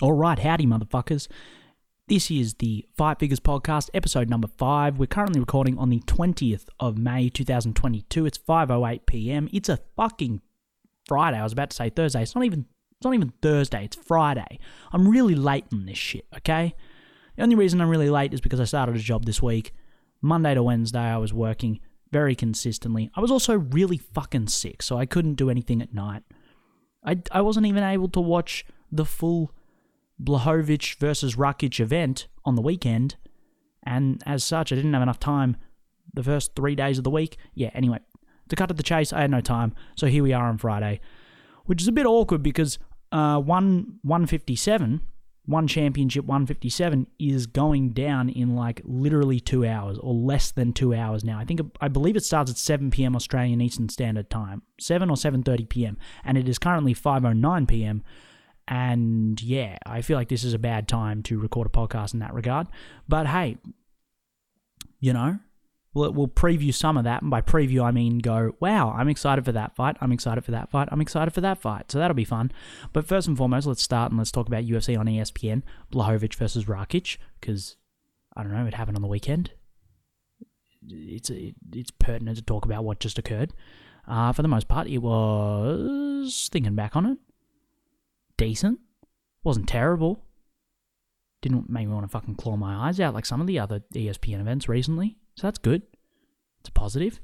All right, howdy, motherfuckers. This is the Fight Figures Podcast, episode number five. We're currently recording on the 20th of May, 2022. It's 5.08 p.m. It's a fucking Friday. I was about to say Thursday. It's not even it's not even Thursday, it's Friday. I'm really late on this shit, okay? The only reason I'm really late is because I started a job this week. Monday to Wednesday, I was working very consistently. I was also really fucking sick, so I couldn't do anything at night. I, I wasn't even able to watch the full Blachowicz versus Rakic event on the weekend, and as such, I didn't have enough time the first three days of the week. Yeah, anyway, to cut to the chase, I had no time, so here we are on Friday, which is a bit awkward because uh, one 157, one championship 157 is going down in like literally two hours or less than two hours now. I think I believe it starts at 7 p.m. Australian Eastern Standard Time, 7 or 7:30 p.m. and it is currently 5:09 p.m. And yeah, I feel like this is a bad time to record a podcast in that regard. But hey, you know, we'll, we'll preview some of that. And by preview, I mean go, wow, I'm excited for that fight. I'm excited for that fight. I'm excited for that fight. So that'll be fun. But first and foremost, let's start and let's talk about UFC on ESPN Blachowicz versus Rakic. Because, I don't know, it happened on the weekend. It's, it's pertinent to talk about what just occurred. Uh, for the most part, it was, thinking back on it, decent. Wasn't terrible. Didn't make me want to fucking claw my eyes out like some of the other ESPN events recently. So that's good. It's a positive.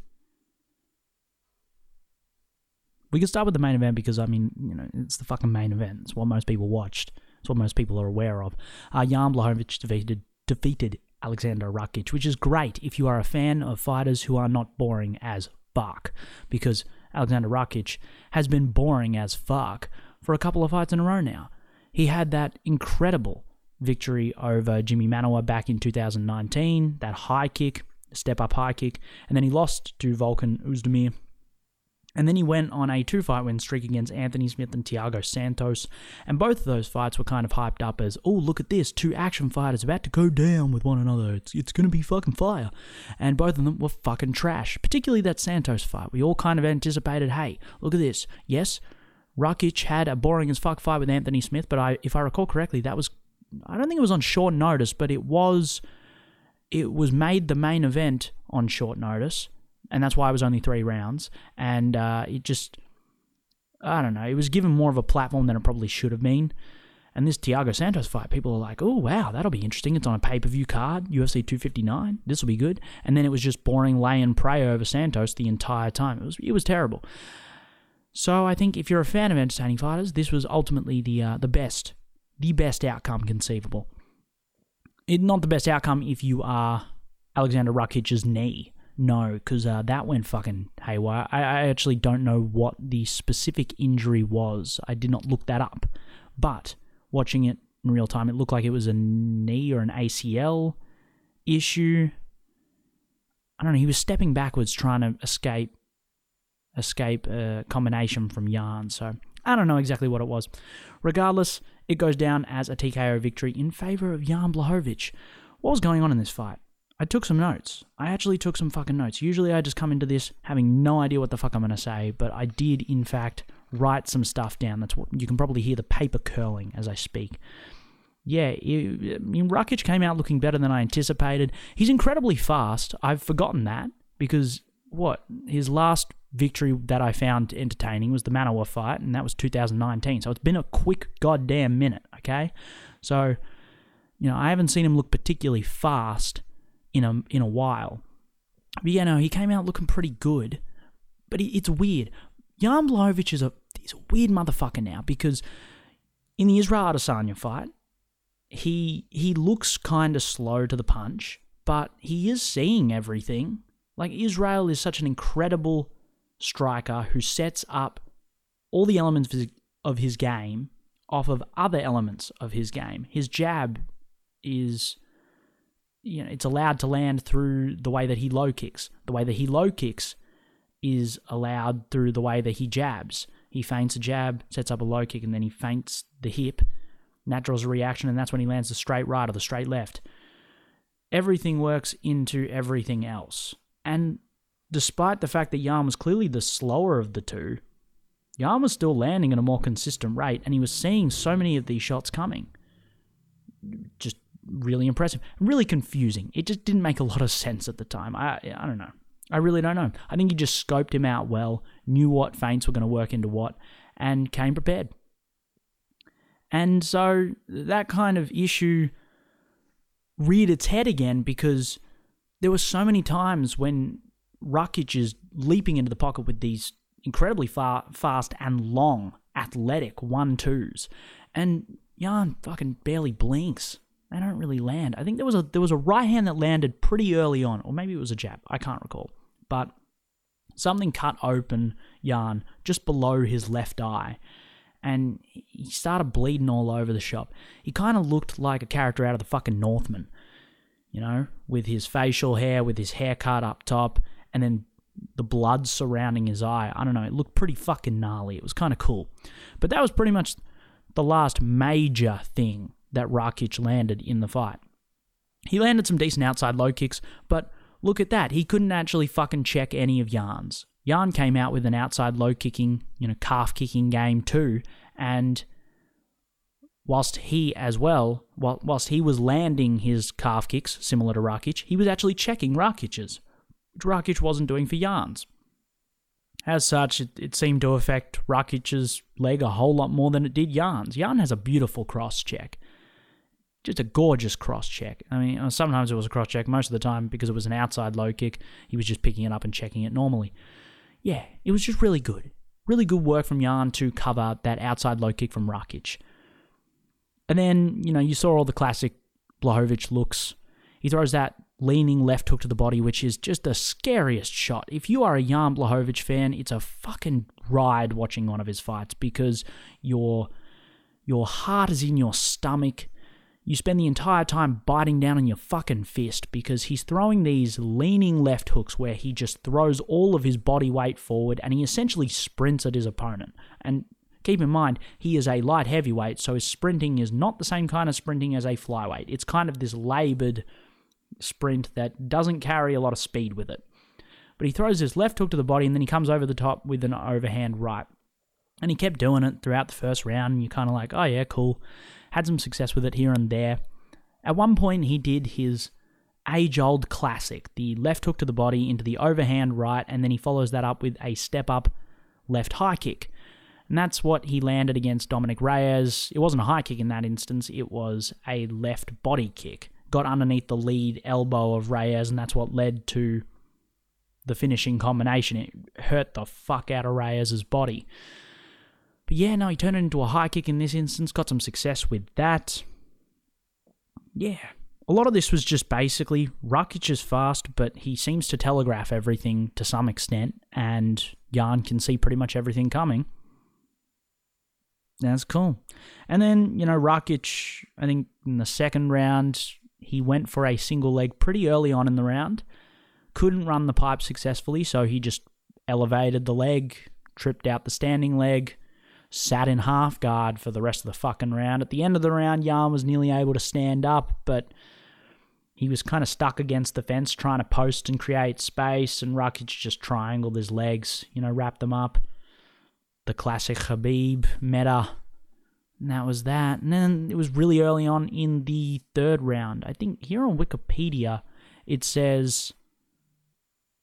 We can start with the main event because, I mean, you know, it's the fucking main event. It's what most people watched. It's what most people are aware of. Uh, Jan Blachowicz defeated, defeated Aleksandar Rakic, which is great if you are a fan of fighters who are not boring as fuck. Because Aleksandar Rakic has been boring as fuck for a couple of fights in a row now. He had that incredible victory over Jimi Manuwa back in 2019, that high kick, step up high kick, and then he lost to Volkan Oezdemir. And then he went on a two fight win streak against Anthony Smith and Thiago Santos. And both of those fights were kind of hyped up as, oh, look at this, two action fighters about to go down with one another. It's, it's going to be fucking fire. And both of them were fucking trash, particularly that Santos fight. We all kind of anticipated, hey, look at this. Yes, Rakic had a boring as fuck fight with Anthony Smith, but I, if I recall correctly, that was I don't think it was on short notice, but it was it was made the main event on short notice, and that's why it was only three rounds. And uh, it just I don't know, it was given more of a platform than it probably should have been. And this Thiago Santos fight, people are like, oh wow, that'll be interesting. It's on a pay per view card, UFC 259. This will be good. And then it was just boring lay and pray over Santos the entire time. It was it was terrible. So I think if you're a fan of entertaining fighters, this was ultimately the uh, the best, the best outcome conceivable. It, not the best outcome if you are Aleksandar Rakic's knee. No, because uh, that went fucking haywire. I, I actually don't know what the specific injury was. I did not look that up. But watching it in real time, it looked like it was a knee or an ACL issue. I don't know. He was stepping backwards trying to escape escape a combination from Jan. So I don't know exactly what it was. Regardless, it goes down as a TKO victory in favor of Jan Blachowicz. What was going on in this fight? I took some notes. I actually took some fucking notes. Usually I just come into this having no idea what the fuck I'm going to say, but I did, in fact, write some stuff down. That's what you can probably hear the paper curling as I speak. Yeah, it, I mean, came out looking better than I anticipated. He's incredibly fast. I've forgotten that because what his last victory that I found entertaining was the Manuwa fight, and that was 2019. So it's been a quick goddamn minute, okay? So, you know, I haven't seen him look particularly fast in a in a while. But yeah, no, he came out looking pretty good. But he, it's weird. Jan Blachowicz is a he's a weird motherfucker now because in the Israel Adesanya fight, he he looks kind of slow to the punch, but he is seeing everything. Like Israel is such an incredible striker who sets up all the elements of his, game off of other elements of his game. His jab is you know, it's allowed to land through the way that he low kicks. The way that he low kicks is allowed through the way that he jabs. He feints a jab, sets up a low kick, and then he feints the hip. And that draws a reaction, and that's when he lands the straight right or the straight left. Everything works into everything else. And despite the fact that Jan was clearly the slower of the two, Jan was still landing at a more consistent rate, and he was seeing so many of these shots coming. just really impressive, really confusing. It just didn't make a lot of sense at the time. I I don't know. I really don't know. I think he just scoped him out well, knew what feints were going to work into what, and came prepared. And so that kind of issue reared its head again because there were so many times when Rakic is leaping into the pocket with these incredibly far, fast and long athletic one twos, and Jan fucking barely blinks. They don't really land. I think there was a there was a right hand that landed pretty early on, or maybe it was a jab. I can't recall, but something cut open Jan just below his left eye, and he started bleeding all over the shop. He kind of looked like a character out of the fucking Northman, you know, with his facial hair, with his haircut up top, and then the blood surrounding his eye. I don't know. It looked pretty fucking gnarly. It was kind of cool, but that was pretty much the last major thing that Rakic landed in the fight. He landed some decent outside low kicks, but look at that. He couldn't actually fucking check any of Jan's. Jan came out with an outside low kicking, you know, calf kicking game too, and whilst he as well, whilst he was landing his calf kicks similar to Rakic, he was actually checking Rakic's, Rakic wasn't doing for Jan's. As such, it, it seemed to affect Rakic's leg a whole lot more than it did Jan's. Jan has a beautiful cross check just a gorgeous cross check. I mean, uh, sometimes it was a cross check. Most of the time, because it was an outside low kick, he was just picking it up and checking it normally. Yeah, it was just really good. Really good work from Jan to cover that outside low kick from Rakic. And then, you know, you saw all the classic Blachowicz looks. He throws that leaning left hook to the body, which is just the scariest shot. If you are a Jan Blachowicz fan, it's a fucking ride watching one of his fights because your your heart is in your stomach you spend the entire time biting down on your fucking fist because he's throwing these leaning left hooks where he just throws all of his body weight forward and he essentially sprints at his opponent. And keep in mind, he is a light heavyweight, so his sprinting is not the same kind of sprinting as a flyweight. It's kind of this labored sprint that doesn't carry a lot of speed with it. But he throws his left hook to the body and then he comes over the top with an overhand right. And he kept doing it throughout the first round, and you're kind of like, oh yeah, cool had some success with it here and there. At one point, he did his age old classic the left hook to the body into the overhand right, and then he follows that up with a step up left high kick. And that's what he landed against Dominick Reyes. It wasn't a high kick in that instance, it was a left body kick. Got underneath the lead elbow of Reyes, and that's what led to the finishing combination. It hurt the fuck out of Reyes' body. But yeah, no, he turned it into a high kick in this instance, got some success with that. Yeah, a lot of this was just basically Rakic is fast, but he seems to telegraph everything to some extent, and Jan can see pretty much everything coming. That's cool. And then, you know, Rakic, I think in the second round, he went for a single leg pretty early on in the round. Couldn't run the pipe successfully, so he just elevated the leg, tripped out the standing leg, sat in half guard for the rest of the fucking round. At the end of the round, Jan was nearly able to stand up, but he was kind of stuck against the fence trying to post and create space, and Rakic just triangled his legs, you know, wrapped them up. The classic Khabib meta. And that was that. And then it was really early on in the third round. I think here on Wikipedia it says.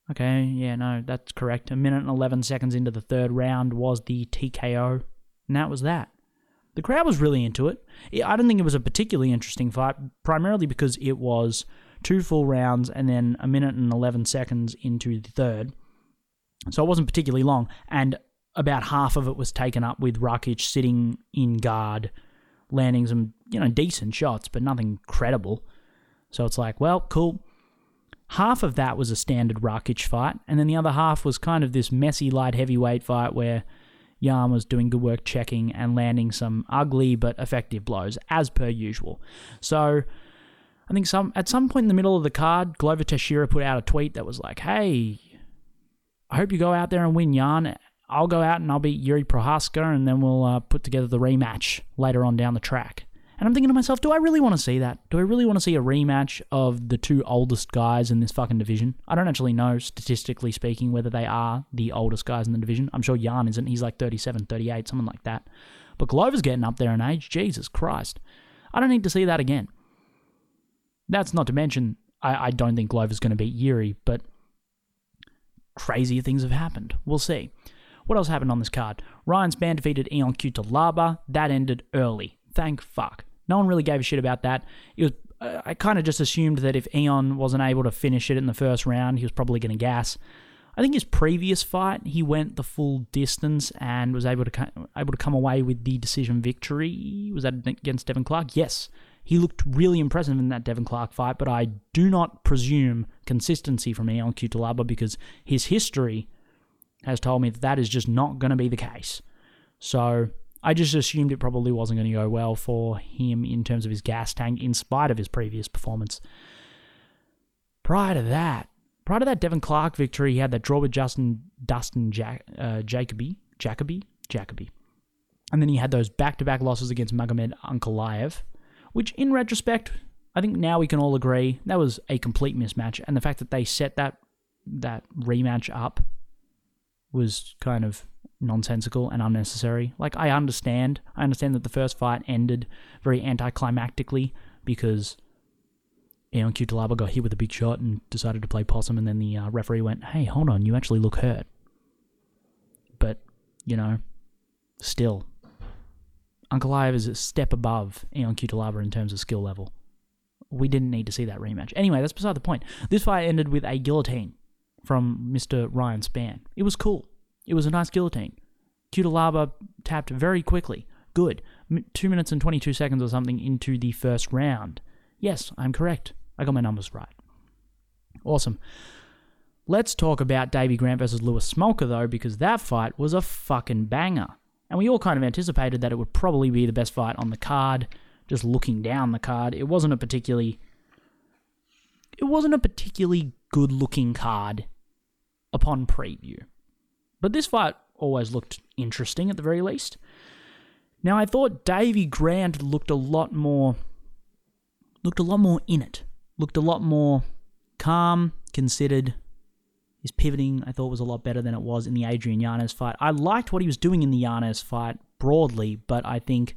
Okay, yeah, no, that's correct. A minute and 11 seconds into the third round was the TKO and that was that. The crowd was really into it. I don't think it was a particularly interesting fight, primarily because it was two full rounds and then a minute and 11 seconds into the third. So it wasn't particularly long. And about half of it was taken up with Rakic sitting in guard, landing some, you know, decent shots, but nothing credible. So it's like, well, cool. Half of that was a standard Rakic fight, and then the other half was kind of this messy light heavyweight fight where Jan was doing good work checking and landing some ugly but effective blows, as per usual. So I think some at some point in the middle of the card, Glover Teixeira put out a tweet that was like, "Hey, I hope you go out there and win, Jan. I'll go out and I'll beat Yuri Prochazka, and then we'll uh, put together the rematch later on down the track." And I'm thinking to myself, do I really want to see that? Do I really want to see a rematch of the two oldest guys in this fucking division? I don't actually know, statistically speaking, whether they are the oldest guys in the division. I'm sure Jan isn't. He's like 37, 38, something like that. But Glover's getting up there in age. Jesus Christ. I don't need to see that again. That's not to mention, I, I don't think Glover's going to beat Yuri, but crazier things have happened. We'll see. What else happened on this card? Ryan Spann defeated Ion Cutelaba. That ended early. Thank fuck. No one really gave a shit about that. It was. Uh, I kind of just assumed that if Ion wasn't able to finish it in the first round, he was probably going to gas. I think his previous fight, he went the full distance and was able to able to come away with the decision victory. Was that against Devin Clark? Yes. He looked really impressive in that Devin Clark fight, but I do not presume consistency from Ion Cutelaba because his history has told me that that is just not going to be the case. So I just assumed it probably wasn't going to go well for him in terms of his gas tank, in spite of his previous performance. Prior to that, prior to that Devin Clark victory, he had that draw with Justin Dustin Jac- uh, Jacoby, Jacoby, Jacoby, and then he had those back-to-back losses against Magomed Ankalaev, which, in retrospect, I think now we can all agree that was a complete mismatch, and the fact that they set that that rematch up was kind of nonsensical and unnecessary. Like I understand, I understand that the first fight ended very anticlimactically because Ion Cutelaba got hit with a big shot and decided to play possum, and then the uh, referee went, "Hey, hold on, you actually look hurt." But you know, still, Ankalaev is a step above Ion Cutelaba in terms of skill level. We didn't need to see that rematch. Anyway, that's beside the point. This fight ended with a guillotine from Mr. Ryan Spann. It was cool. It was a nice guillotine. Cutelaba tapped very quickly. Good. M- 2 minutes and 22 seconds or something into the first round. Yes, I'm correct. I got my numbers right. Awesome. Let's talk about Davey Grant versus Louis Smolka, though, because that fight was a fucking banger. And we all kind of anticipated that it would probably be the best fight on the card. Just looking down the card, it wasn't a particularly it wasn't a particularly good looking card upon preview. But this fight always looked interesting at the very least. Now I thought Davey Grant looked a lot more looked a lot more in it. Looked a lot more calm, considered. His pivoting I thought was a lot better than it was in the Adrian Yanez fight. I liked what he was doing in the Yanez fight broadly, but I think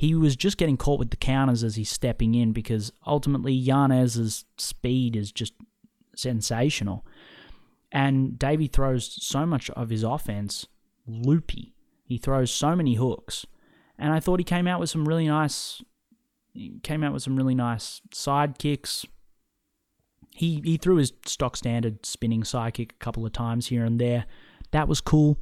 he was just getting caught with the counters as he's stepping in because ultimately Yanez's speed is just sensational. And Davey throws so much of his offense loopy. He throws so many hooks. And I thought he came out with some really nice came out with some really nice side kicks. He he threw his stock standard spinning side kick a couple of times here and there. That was cool.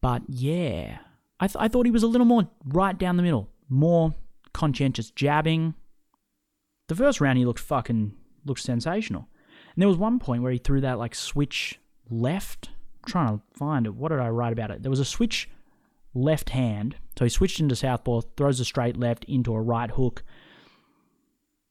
But yeah, I, th- I thought he was a little more right down the middle, more conscientious jabbing. The first round he looked fucking looked sensational. And there was one point where he threw that like switch left. I'm trying to find it. What did I write about it? There was a switch left hand. So he switched into southpaw, throws a straight left into a right hook.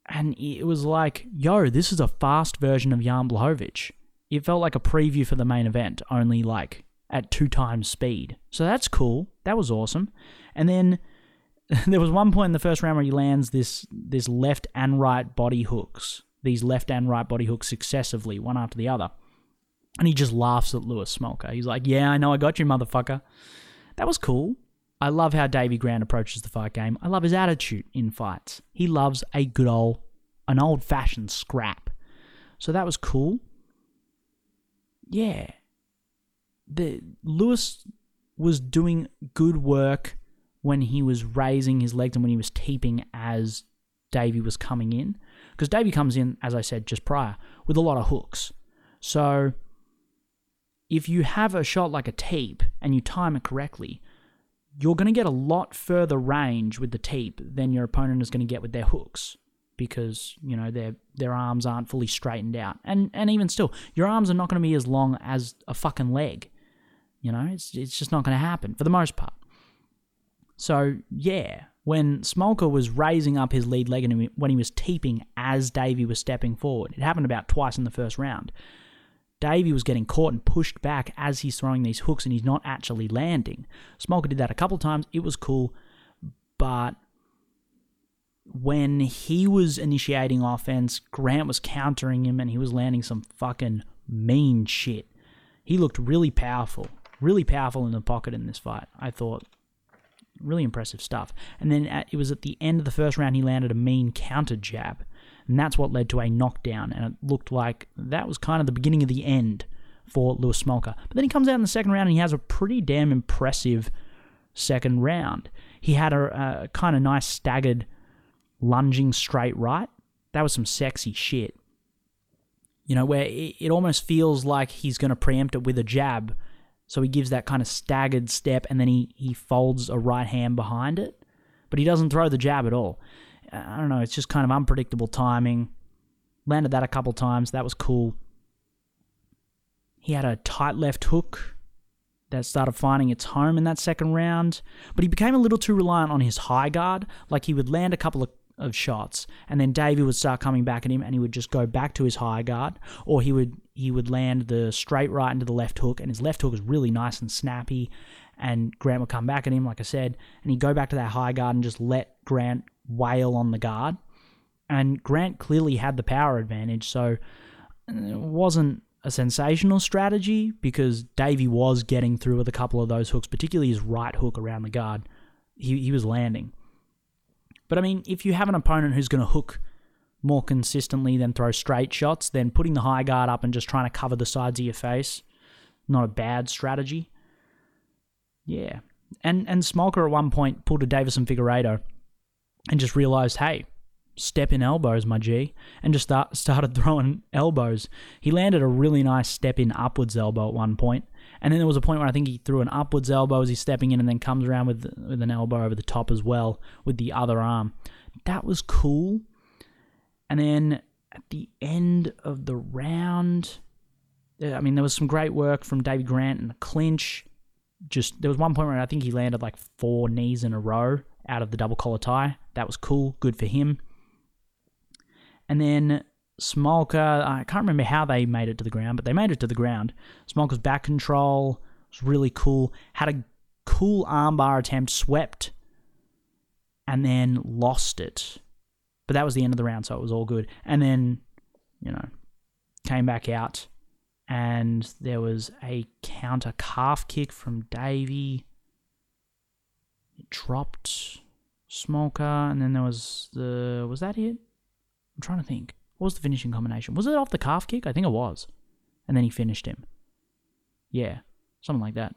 And it was like, yo, this is a fast version of Jan Blachowicz. It felt like a preview for the main event, only like at two times speed. So that's cool. That was awesome. And then there was one point in the first round where he lands this this left and right body hooks these left and right body hooks successively, one after the other. And he just laughs at Louis Smolka. He's like, Yeah, I know I got you, motherfucker. That was cool. I love how Davey Grant approaches the fight game. I love his attitude in fights. He loves a good old, an old fashioned scrap. So that was cool. Yeah. The Louis was doing good work when he was raising his legs and when he was teeping as Davey was coming in. Because Davey comes in, as I said just prior, with a lot of hooks. So if you have a shot like a teep and you time it correctly, you're going to get a lot further range with the teep than your opponent is going to get with their hooks because you know their their arms aren't fully straightened out and and even still your arms are not going to be as long as a fucking leg you know it's it's just not going to happen for the most part so yeah when Smolka was raising up his lead leg and when he was teeping as Davey was stepping forward. It happened about twice in the first round. Davey was getting caught and pushed back as he's throwing these hooks and he's not actually landing. Smolka did that a couple times. It was cool. But when he was initiating offense, Grant was countering him and he was landing some fucking mean shit. He looked really powerful. Really powerful in the pocket in this fight. I thought really impressive stuff. And then at, it was at the end of the first round he landed a mean counter jab, and that's what led to a knockdown. And it looked like that was kind of the beginning of the end for Louis Smolka. But then he comes out in the second round and he has a pretty damn impressive second round. He had a, a kind of nice staggered lunging straight right. That was some sexy shit. You know, where it, it almost feels like he's going to preempt it with a jab. So he gives that kind of staggered step and then he, he folds a right hand behind it. But he doesn't throw the jab at all. I don't know, it's just kind of unpredictable timing. Landed that a couple times. That was cool. He had a tight left hook that started finding its home in that second round, but he became a little too reliant on his high guard. Like he would land a couple of, of shots, and then Davey would start coming back at him, and he would just go back to his high guard, or he would he would land the straight right into the left hook, and his left hook is really nice and snappy, and Grant would come back at him, like I said, and he'd go back to that high guard and just let Grant wail on the guard. And Grant clearly had the power advantage, so uh, it wasn't a sensational strategy because Davey was getting through with a couple of those hooks, particularly his right hook around the guard. He, he was landing. But I mean, if you have an opponent who's going to hook more consistently than throw straight shots, then putting the high guard up and just trying to cover the sides of your face, not a bad strategy. Yeah. And and Smolka at one point pulled a Deiveson Figueiredo and just realized, hey, step in elbows, my G, and just start, started throwing elbows. He landed a really nice step in upwards elbow at one point, and then there was a point where I think he threw an upwards elbow as he's stepping in, and then comes around with with an elbow over the top as well with the other arm. That was cool. And then at the end of the round, uh, I mean, there was some great work from David Grant in the clinch. Just there was one point where I think he landed like four knees in a row out of the double collar tie. That was cool, good for him. And then Smolka, I can't remember how they made it to the ground, but they made it to the ground. Smolka's back control was really cool. Had a cool armbar attempt, swept, and then lost it. But that was the end of the round, so it was all good. And then, you know, came back out, and there was a counter calf kick from Davey. It dropped Smolka, and then there was the was that it? I'm trying to think. What was the finishing combination? Was it off the calf kick? I think it was. And then he finished him. Yeah, something like that.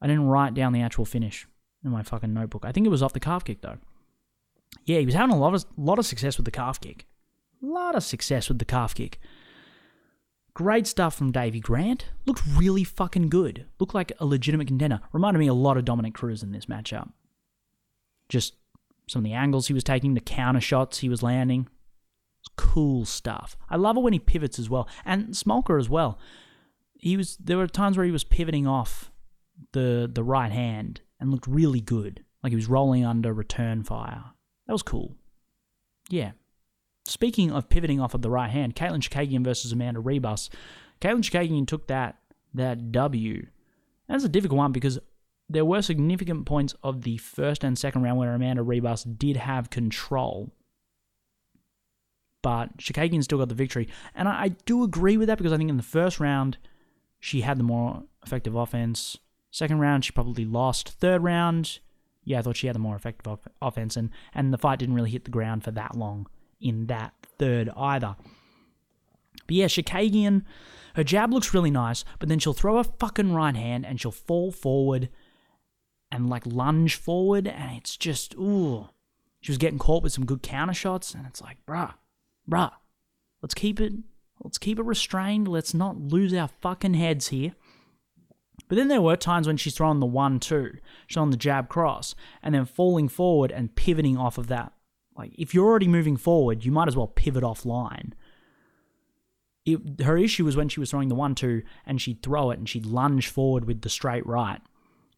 I didn't write down the actual finish in my fucking notebook. I think it was off the calf kick though. Yeah, he was having a lot of lot of success with the calf kick. A lot of success with the calf kick. Great stuff from Davey Grant. Looked really fucking good. Looked like a legitimate contender. Reminded me a lot of Dominick Cruz in this matchup. Just some of the angles he was taking, the counter shots he was landing cool stuff. I love it when he pivots as well, and Smolka as well. He was there were times where he was pivoting off the the right hand and looked really good, like he was rolling under return fire. That was cool. Yeah. Speaking of pivoting off of the right hand, Katlyn Chookagian versus Amanda Ribas. Katlyn Chookagian took that that W. That's a difficult one because there were significant points of the first and second round where Amanda Ribas did have control but Chookagian still got the victory. And I, I, do agree with that because I think in the first round, she had the more effective offense. Second round, she probably lost. Third round, yeah, I thought she had the more effective off- offense, and, and the fight didn't really hit the ground for that long in that third either. But yeah, Chookagian, her jab looks really nice, but then she'll throw a fucking right hand and she'll fall forward and like lunge forward, and it's just, ooh. She was getting caught with some good counter shots, and it's like, bruh, bruh, let's keep it let's keep it restrained. Let's not lose our fucking heads here. But then there were times when she's throwing the one two, she's on the jab cross, and then falling forward and pivoting off of that. Like if you're already moving forward, you might as well pivot offline. It, her issue was when she was throwing the one two and she'd throw it and she'd lunge forward with the straight right,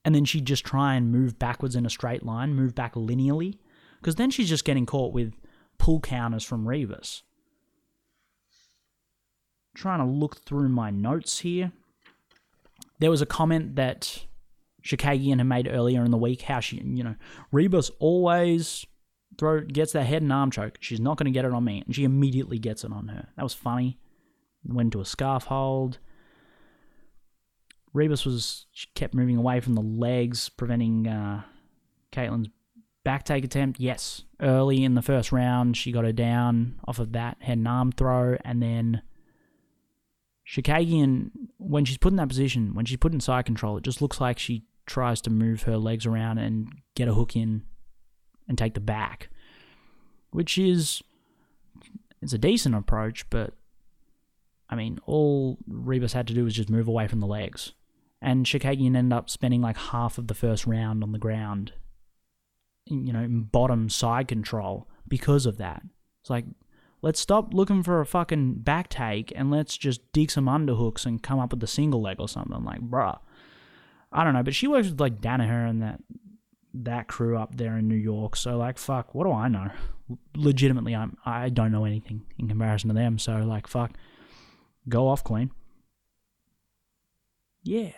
and then she'd just try and move backwards in a straight line, move back linearly, because then she's just getting caught with pull counters from Ribas. Trying to look through my notes here. There was a comment that Chookagian had made earlier in the week how she, you know, Ribas always throw gets that head and arm choke. She's not going to get it on me, and she immediately gets it on her. That was funny. Went into a scarf hold. Ribas was kept moving away from the legs, preventing uh, Katlyn's back take attempt, yes. Early in the first round, she got her down off of that head and arm throw, and then Chookagian, when she's put in that position, when she's put in side control, it just looks like she tries to move her legs around and get a hook in and take the back, which is it's a decent approach, but I mean, all Ribas had to do was just move away from the legs. And Chookagian ended up spending like half of the first round on the ground, you know, bottom side control because of that. It's like, let's stop looking for a fucking back take and let's just dig some underhooks and come up with a single leg or something. Like, bruh. I don't know, but she works with like Danaher and that that crew up there in New York. So like, fuck, what do I know? Legitimately, I'm I don't know anything in comparison to them. So like, fuck, go off, Queen. Yeah.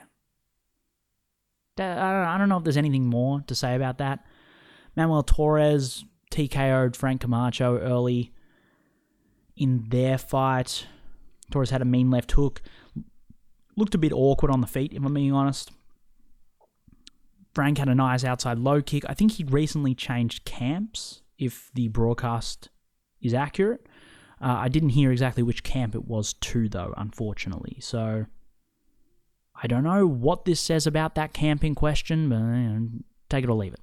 I don't know if there's anything more to say about that. Manuel Torres TKO'd Frank Camacho early in their fight. Torres had a mean left hook. Looked a bit awkward on the feet, if I'm being honest. Frank had a nice outside low kick. I think he'd recently changed camps, if the broadcast is accurate. Uh, I didn't hear exactly which camp it was to, though, unfortunately. So I don't know what this says about that camp in question, but take it or leave it.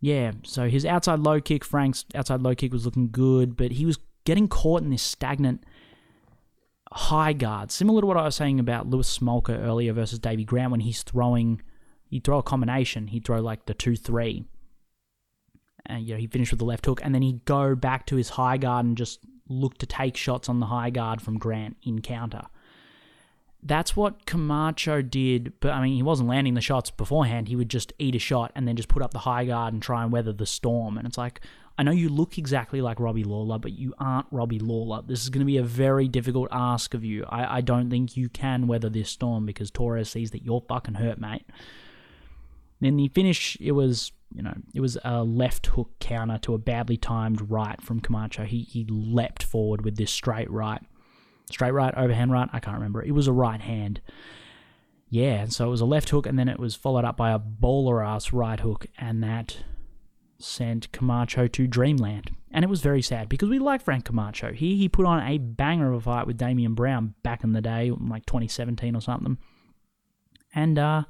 Yeah, so his outside low kick, Frank's outside low kick was looking good, but he was getting caught in this stagnant high guard, similar to what I was saying about Louis Smolka earlier versus Davey Grant when he's throwing he'd throw a combination. He'd throw like the two three, and you know he finished with the left hook, and then he'd go back to his high guard and just look to take shots on the high guard from Grant in counter. That's what Camacho did, but I mean he wasn't landing the shots beforehand. He would just eat a shot and then just put up the high guard and try and weather the storm. And it's like I know you look exactly like Robbie Lawler, but you aren't Robbie Lawler. This is going to be a very difficult ask of you. I, I don't think you can weather this storm because Torres sees that you're fucking hurt, mate. Then the finish, it was you know it was a left hook counter to a badly timed right from Camacho. He he leapt forward with this straight right, straight right, overhand right. I can't remember. It was a right hand. Yeah, so it was a left hook, and then it was followed up by a bowler ass right hook, and that sent Camacho to dreamland. And it was very sad because we like Frank Camacho. He he put on a banger of a fight with Damien Brown back in the day, like 2017 or something. And uh,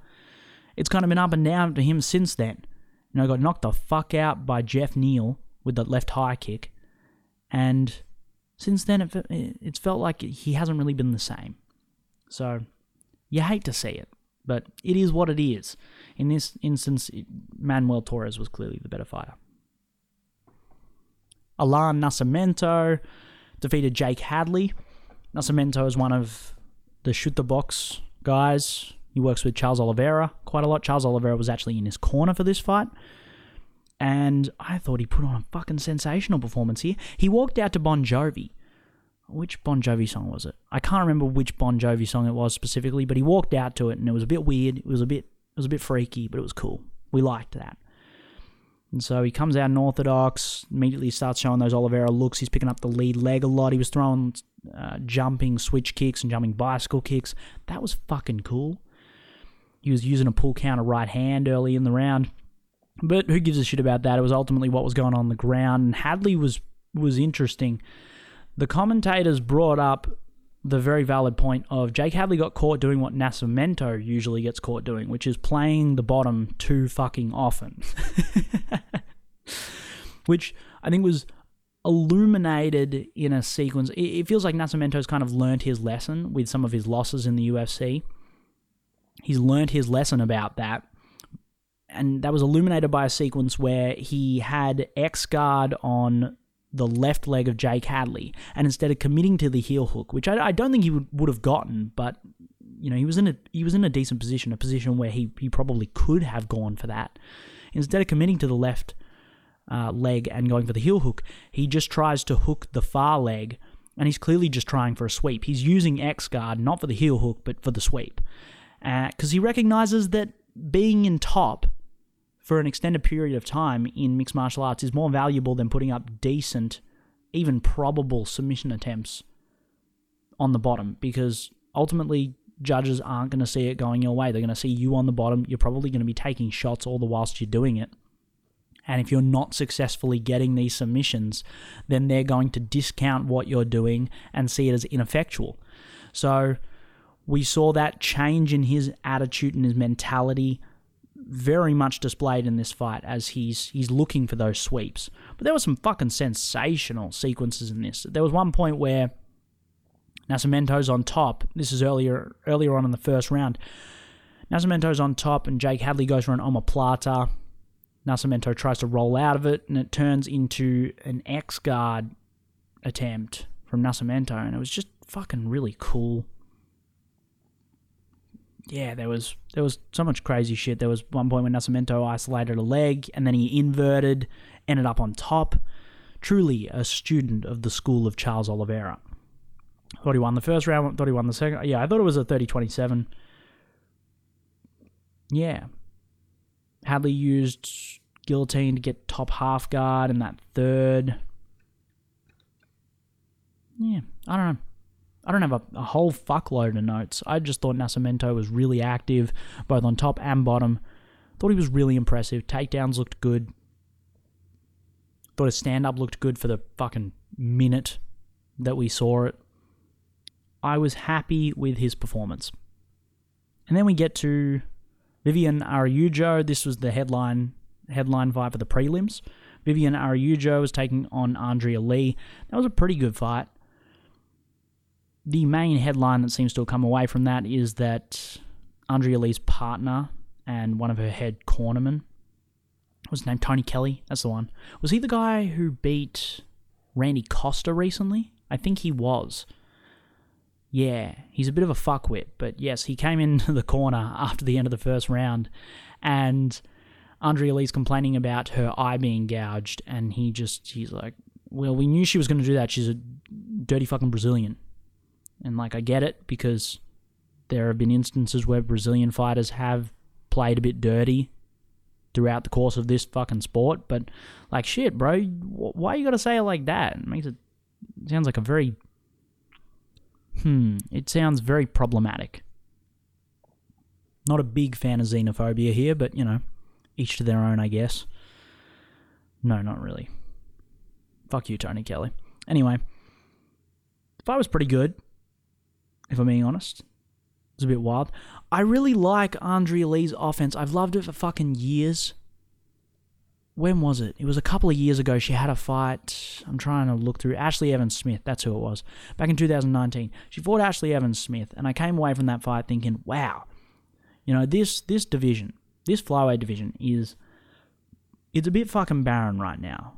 it's kind of been up and down to him since then. You know, got knocked the fuck out by Jeff Neal with the left high kick, and since then it, it's felt like he hasn't really been the same. So you hate to see it, but it is what it is. In this instance, Manuel Torres was clearly the better fighter. Alan Nascimento defeated Jake Hadley. Nascimento is one of the shoot the box guys he works with Charles Oliveira quite a lot. Charles Oliveira was actually in his corner for this fight. And I thought he put on a fucking sensational performance here. He walked out to Bon Jovi. Which Bon Jovi song was it? I can't remember which Bon Jovi song it was specifically, but he walked out to it and it was a bit weird. It was a bit it was a bit freaky, but it was cool. We liked that. And so he comes out unorthodox, immediately starts showing those Oliveira looks. He's picking up the lead leg a lot. He was throwing uh, jumping switch kicks and jumping bicycle kicks. That was fucking cool. He was using a pull counter right hand early in the round. But who gives a shit about that? It was ultimately what was going on, on the ground. And Hadley was was interesting. The commentators brought up the very valid point of Jake Hadley got caught doing what Nascimento usually gets caught doing, which is playing the bottom too fucking often. which I think was illuminated in a sequence. It, feels like Nascimento's kind of learned his lesson with some of his losses in the UFC he's learned his lesson about that. And that was illuminated by a sequence where he had X guard on the left leg of Jake Hadley, and instead of committing to the heel hook, which I, I don't think he would, would have gotten, but you know he was in a he was in a decent position, a position where he he probably could have gone for that. Instead of committing to the left uh, leg and going for the heel hook, he just tries to hook the far leg, and he's clearly just trying for a sweep. He's using X guard not for the heel hook, but for the sweep because uh, he recognizes that being in top for an extended period of time in mixed martial arts is more valuable than putting up decent, even probable submission attempts on the bottom because ultimately judges aren't going to see it going your way. They're going to see you on the bottom. You're probably going to be taking shots all the whilst you're doing it. And if you're not successfully getting these submissions, then they're going to discount what you're doing and see it as ineffectual. So we saw that change in his attitude and his mentality very much displayed in this fight as he's he's looking for those sweeps. But there were some fucking sensational sequences in this. There was one point where Nascimento's on top. This is earlier earlier on in the first round. Nascimento's on top and Jake Hadley goes for an omoplata. Nascimento tries to roll out of it and it turns into an X guard attempt from Nascimento and it was just fucking really cool yeah, there was there was so much crazy shit. There was one point when Nascimento isolated a leg and then he inverted, ended up on top. Truly a student of the school of Charles Oliveira. Thought he won the first round, thought he won the second. Yeah, I thought it was a 30 27. Yeah. Hadley used guillotine to get top half guard in that third. Yeah, I don't know. I don't have a, a whole fuckload of notes. I just thought Nascimento was really active, both on top and bottom. Thought he was really impressive. Takedowns looked good. Thought his stand up looked good for the fucking minute that we saw it. I was happy with his performance. And then we get to Vivian Araujo. This was the headline headline fight for the prelims. Vivian Araujo was taking on Andrea Lee. That was a pretty good fight the main headline that seems to have come away from that is that Andrea Lee's partner and one of her head cornermen was named Tony Kelley. That's the one. Was he the guy who beat Randy Costa recently? I think he was. Yeah, he's a bit of a fuckwit, but yes, he came into the corner after the end of the first round, and Andrea Lee's complaining about her eye being gouged, and he just he's like, "Well, we knew she was going to do that. She's a dirty fucking Brazilian." And like I get it because there have been instances where Brazilian fighters have played a bit dirty throughout the course of this fucking sport, but like shit, bro, why you got to say it like that? It makes it, it sounds like a very hmm, it sounds very problematic. Not a big fan of xenophobia here, but you know, each to their own, I guess. No, not really. Fuck you, Tony Kelley. Anyway, fight was pretty good if I'm being honest. It's a bit wild. I really like Andrea Lee's offense. I've loved it for fucking years. When was it? It was a couple of years ago. She had a fight. I'm trying to look through. Ashlee Evans Smith. That's who it was. Back in 2019. She fought Ashlee Evans Smith. And I came away from that fight thinking, wow, you know, this this division, this flyweight division is it's a bit fucking barren right now.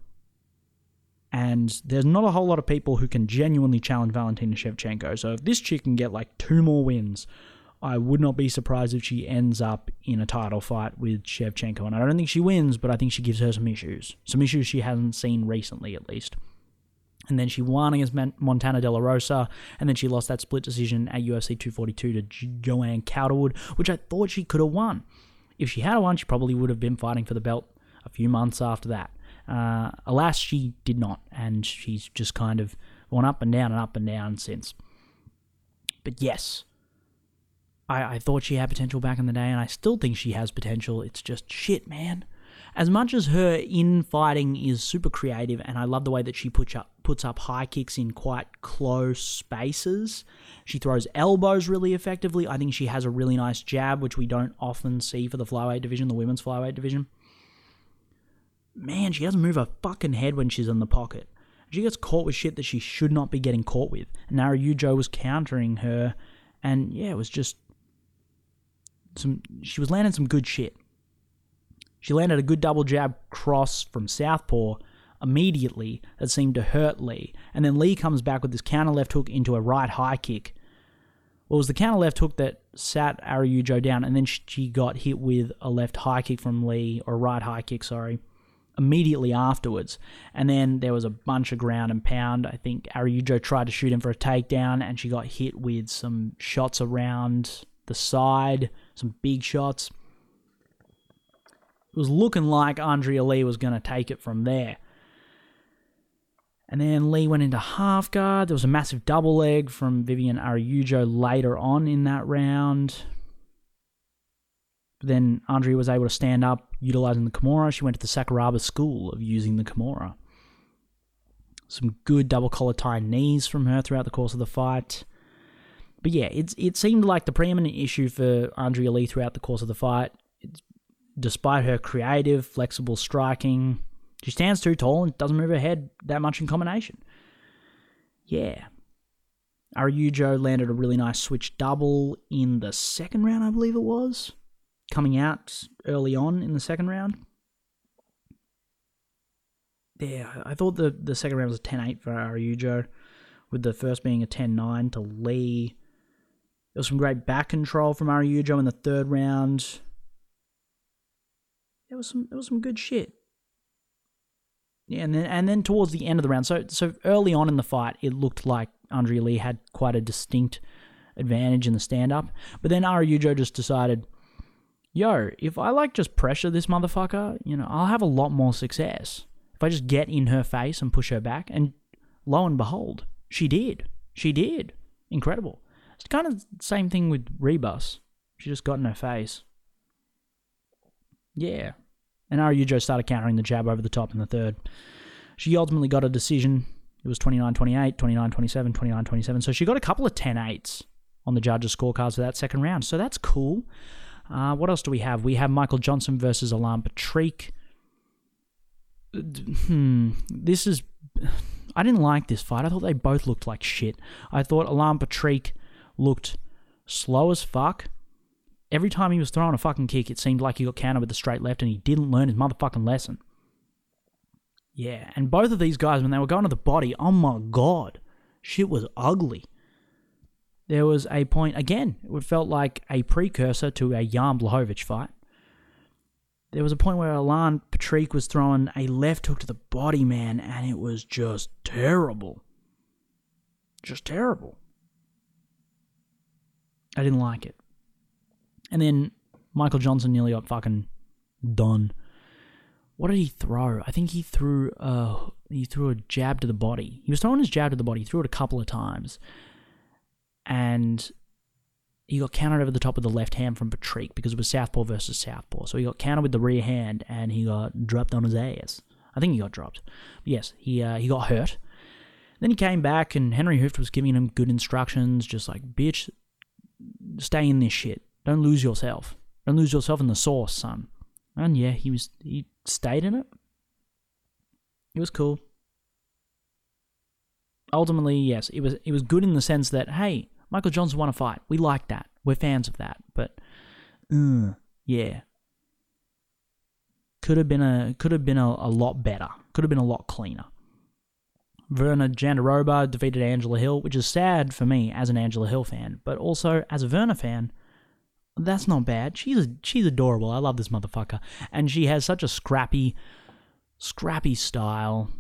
And there's not a whole lot of people who can genuinely challenge Valentina Shevchenko. So if this chick can get like two more wins, I would not be surprised if she ends up in a title fight with Shevchenko. And I don't think she wins, but I think she gives her some issues. Some issues she hasn't seen recently, at least. And then she won against Montana De La Rosa, and then she lost that split decision at UFC 242 to Joanne Calderwood, which I thought she could have won. If she had won, she probably would have been fighting for the belt a few months after that. Uh, alas, she did not, and she's just kind of gone up and down and up and down since. But yes, I, I thought she had potential back in the day, and I still think she has potential. It's just shit, man. As much as her infighting is super creative, and I love the way that she puts up puts up high kicks in quite close spaces. She throws elbows really effectively. I think she has a really nice jab, which we don't often see for the flyweight division, the women's flyweight division man, she doesn't move her fucking head when she's in the pocket. She gets caught with shit that she should not be getting caught with. And Araujo was countering her, and yeah, it was just some. She was landing some good shit. She landed a good double jab cross from southpaw immediately that seemed to hurt Lee, and then Lee comes back with this counter left hook into a right high kick. Well, it was the counter left hook that sat Araujo down, and then she got hit with a left high kick from Lee, or right high kick, sorry immediately afterwards. And then there was a bunch of ground and pound. I think Araujo tried to shoot him for a takedown, and she got hit with some shots around the side, some big shots. It was looking like Andrea Lee was going to take it from there. And then Lee went into half guard. There was a massive double leg from Vivian Araujo later on in that round. But then Andrea was able to stand up utilizing the Kimura. She went to the Sakuraba school of using the Kimura. Some good double collar tie knees from her throughout the course of the fight. But yeah, it's, it seemed like the preeminent issue for Andrea Lee throughout the course of the fight. It's, despite her creative, flexible striking, she stands too tall and doesn't move her head that much in combination. Yeah. Araujo landed a really nice switch double in the second round, I believe it was, coming out early on in the second round. Yeah, I thought the, the second round was a 10 8 for Araujo, with the first being a 10 9 to Lee. There was some great back control from Araujo in the third round. There was some there was some good shit. Yeah, and then and then towards the end of the round, so so early on in the fight, it looked like Andrea Lee had quite a distinct advantage in the stand up. But then Araujo just decided, yo, if I like just pressure this motherfucker, you know, I'll have a lot more success. If I just get in her face and push her back, and lo and behold, she did. She did. Incredible. It's kind of the same thing with Ribas. She just got in her face. Yeah, and Araujo started countering the jab over the top in the third. She ultimately got a decision. It was 29 28, 29 27, 29 27. So she got a couple of 10 8s on the judges' scorecards for that second round. So that's cool. Uh, what else do we have? We have Michael Johnson versus Alan Patrick. Hmm. This is. I didn't like this fight. I thought they both looked like shit. I thought Alan Patrick looked slow as fuck every time he was throwing a fucking kick, it seemed like he got countered with a straight left and he didn't learn his motherfucking lesson. Yeah, and both of these guys, when they were going to the body, oh my god, shit was ugly. There was a point, again, it felt like a precursor to a Jan Blachowicz fight. There was a point where Alan Patrick was throwing a left hook to the body, man, and it was just terrible. Just terrible. I didn't like it. And then Michael Johnson nearly got fucking done. What did he throw? I think he threw a he threw a jab to the body. He was throwing his jab to the body. He threw it a couple of times, and he got countered over the top of the left hand from Patrick because it was southpaw versus southpaw. So he got countered with the rear hand, and he got dropped on his ass. I think he got dropped. But yes, he uh, he got hurt. Then he came back, and Henry Hooft was giving him good instructions, just like bitch, stay in this shit. Don't lose yourself. Don't lose yourself in the sauce, son. And yeah, he was he stayed in it. It was cool. Ultimately, yes, it was it was good in the sense that hey, Michael Johnson won a fight. We like that. We're fans of that. But uh, yeah. Could have been a could have been a, a lot better. Could have been a lot cleaner. Virna Jandiroba defeated Angela Hill, which is sad for me as an Angela Hill fan, but also as a Virna fan, that's not bad. She's a, she's adorable. I love this motherfucker, and she has such a scrappy, scrappy style.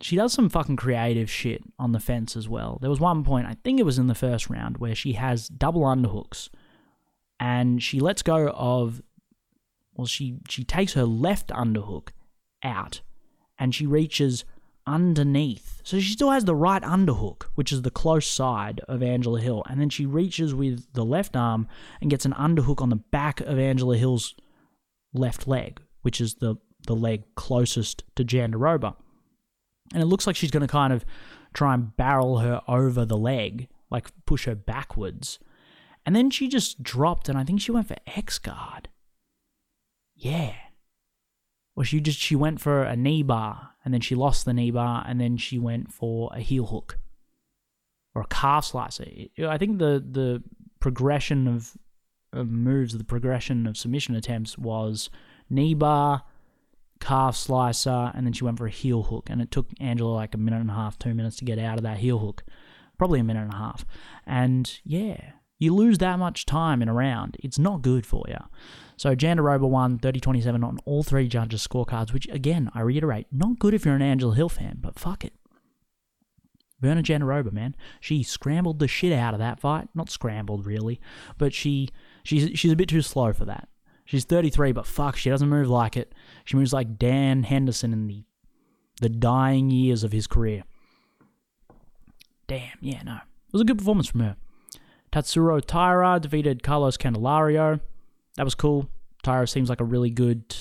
She does some fucking creative shit on the fence as well. There was one point, I think it was in the first round, where she has double underhooks, and she lets go of, well, she she takes her left underhook out, and she reaches underneath. So she still has the right underhook, which is the close side of Angela Hill. And then she reaches with the left arm and gets an underhook on the back of Angela Hill's left leg, which is the, the leg closest to Jandiroba. And it looks like she's going to kind of try and barrel her over the leg, like push her backwards. And then she just dropped, and I think she went for X guard. Yeah. Well, she just she went for a knee bar and then she lost the knee bar, and then she went for a heel hook or a calf slicer. I think the the progression of, of moves, the progression of submission attempts was knee bar, calf slicer, and then she went for a heel hook. And it took Angela like a minute and a half, two minutes to get out of that heel hook. Probably a minute and a half. And yeah, you lose that much time in a round. It's not good for you. So Jandiroba won 30-27 on all three judges' scorecards, which again, I reiterate, not good if you're an Angela Hill fan, but fuck it. Virna Jandiroba, man, she scrambled the shit out of that fight. Not scrambled really, but she she's she's a bit too slow for that. She's 33, but fuck, she doesn't move like it. She moves like Dan Henderson in the the dying years of his career. Damn, yeah, no. It was a good performance from her. Tatsuro Taira defeated Carlos Candelario. That was cool. Taira seems like a really good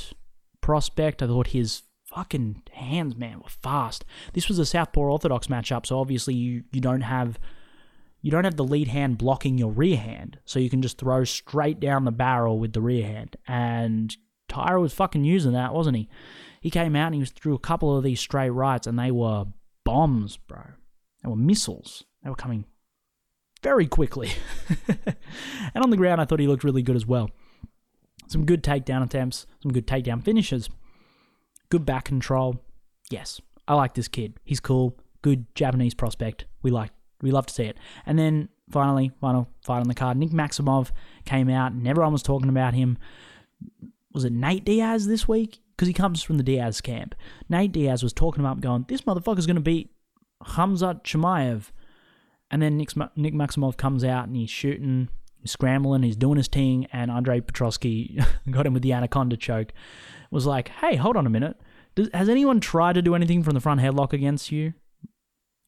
prospect. I thought his fucking hands, man, were fast. This was a Southpaw Orthodox matchup, so obviously you, you don't have you don't have the lead hand blocking your rear hand, so you can just throw straight down the barrel with the rear hand. And Taira was fucking using that, wasn't he? He came out and he was through a couple of these straight rights, and they were bombs, bro. They were missiles. They were coming very quickly. and on the ground, I thought he looked really good as well. Some good takedown attempts, some good takedown finishes, good back control. Yes, I like this kid. He's cool. Good Japanese prospect. We like we love to see it. And then finally, final fight on the card. Nick Maximov came out and everyone was talking about him. Was it Nate Diaz this week? Because he comes from the Diaz camp. Nate Diaz was talking about going, this motherfucker's going to beat Khamzat Chimaev. And then Nick, Nick Maximov comes out and he's shooting, he's scrambling, he's doing his thing, and Andre Petroski got him with the anaconda choke. Was like, hey, hold on a minute. Does, has anyone tried to do anything from the front headlock against you?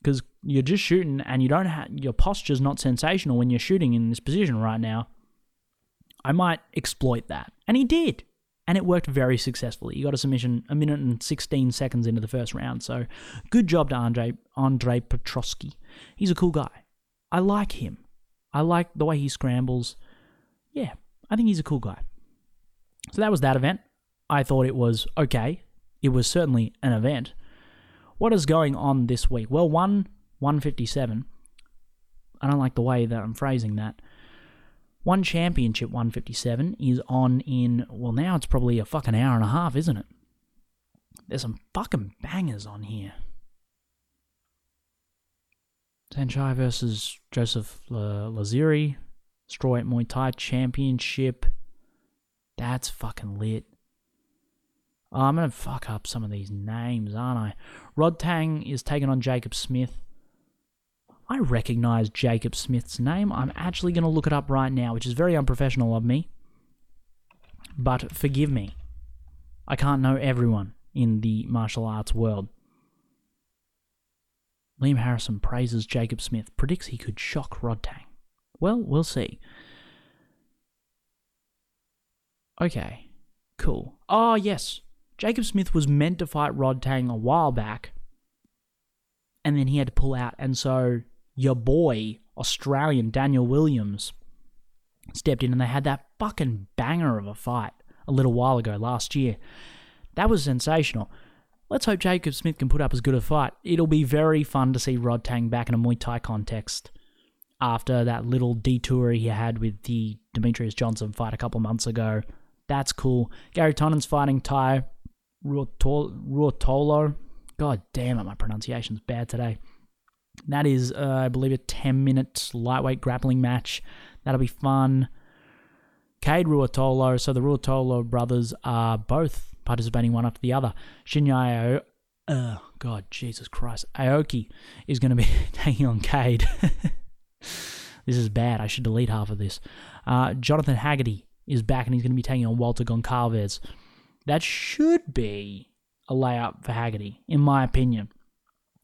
Because you're just shooting and you don't your posture's not sensational when you're shooting in this position right now. I might exploit that. And he did. And it worked very successfully. He got a submission a minute and 16 seconds into the first round. So good job to Andre, Andre Petroski. He's a cool guy. I like him. I like the way he scrambles. Yeah, I think he's a cool guy. So that was that event. I thought it was okay. It was certainly an event. What is going on this week? Well, one 157. I don't like the way that I'm phrasing that. One championship 157 is on in, well, now it's probably a fucking hour and a half, isn't it? There's some fucking bangers on here. Saenchai versus Joseph Lasiri, Strawweight Muay Thai Championship. That's fucking lit. Oh, I'm to fuck up some of these names, aren't I? Rodtang is taking on Jacob Smith. I recognize Jacob Smith's name. I'm actually going to look it up right now, which is very unprofessional of me. But forgive me. I can't know everyone in the martial arts world. Liam Harrison praises Jacob Smith, predicts he could shock Rodtang. Well, we'll see. Okay, cool. Oh, yes. Jacob Smith was meant to fight Rodtang a while back, and then he had to pull out, and so your boy, Australian Daniel Williams, stepped in and they had that fucking banger of a fight a little while ago last year. That was sensational. Let's hope Jacob Smith can put up as good a fight. It'll be very fun to see Rodtang back in a Muay Thai context after that little detour he had with the Demetrious Johnson fight a couple months ago. That's cool. Gary Tonon's fighting Tye Ruotolo. God damn it, my pronunciation's bad today. That is, uh, I believe, a 10 minute lightweight grappling match. That'll be fun. Cade Ruotolo. So the Ruotolo brothers are both participating one after the other. Shinya uh, God, Jesus Christ. Aoki is going to be taking on Cade. this is bad. I should delete half of this. Uh, Jonathan Haggerty is back and he's going to be taking on Walter Goncalves. That should be a layup for Haggerty, in my opinion.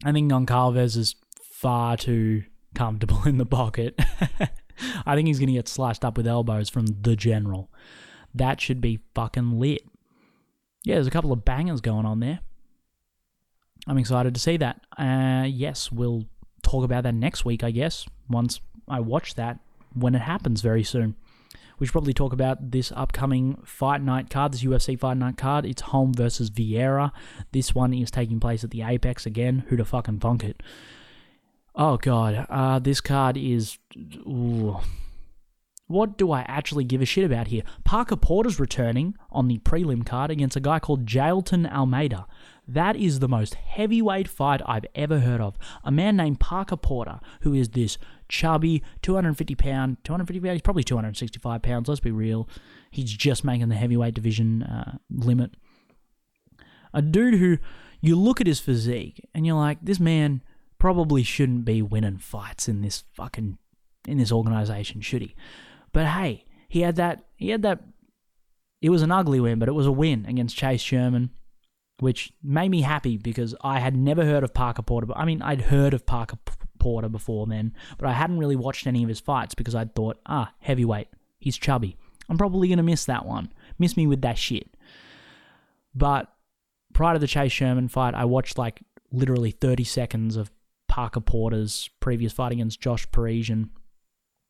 I think Goncalves is far too comfortable in the pocket. I think he's going to get slashed up with elbows from the general. That should be fucking lit. Yeah, there's a couple of bangers going on there. I'm excited to see that. Uh, yes, we'll talk about that next week, I guess, once I watch that when it happens very soon. We should probably talk about this upcoming fight night card, this UFC fight night card. It's Holm versus Vieira. This one is taking place at the Apex again. Who the fucking thunk it? Oh god, uh, this card is. Ooh. What do I actually give a shit about here? Parker Porter's returning on the prelim card against a guy called Jailton Almeida. That is the most heavyweight fight I've ever heard of. A man named Parker Porter, who is this chubby, 250 pound, 250 pound, he's probably 265 pounds, let's be real. He's just making the heavyweight division uh, limit. A dude who you look at his physique and you're like, this man probably shouldn't be winning fights in this fucking in this organization, should he? But hey, he had that he had that it was an ugly win, but it was a win against Chase Sherman. which made me happy because I had never heard of Parker Porter. But I mean, I'd heard of Parker Porter before then, but I hadn't really watched any of his fights because I'd thought, ah, heavyweight, he's chubby. I'm probably gonna miss that one. Miss me with that shit. But prior to the Chase Sherman fight, I watched like literally 30 seconds of Parker Porter's previous fight against Josh Parisian.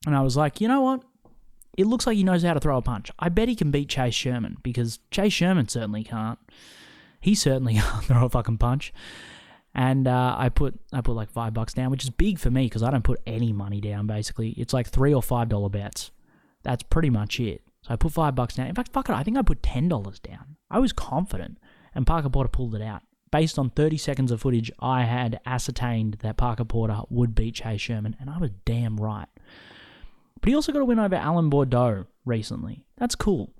And I was like, you know what? It looks like he knows how to throw a punch. I bet he can beat Chase Sherman because Chase Sherman certainly can't. He certainly can't throw a fucking punch. And uh, I put I put like five bucks down, which is big for me because I don't put any money down. Basically, it's like three or five dollar bets. That's pretty much it. So I put five bucks down. In fact, fuck it, I think I put ten dollars down. I was confident, and Parker Porter pulled it out. Based on 30 seconds of footage, I had ascertained that Parker Porter would beat Chase Sherman, and I was damn right. But he also got a win over Alan Bordeaux recently. That's cool.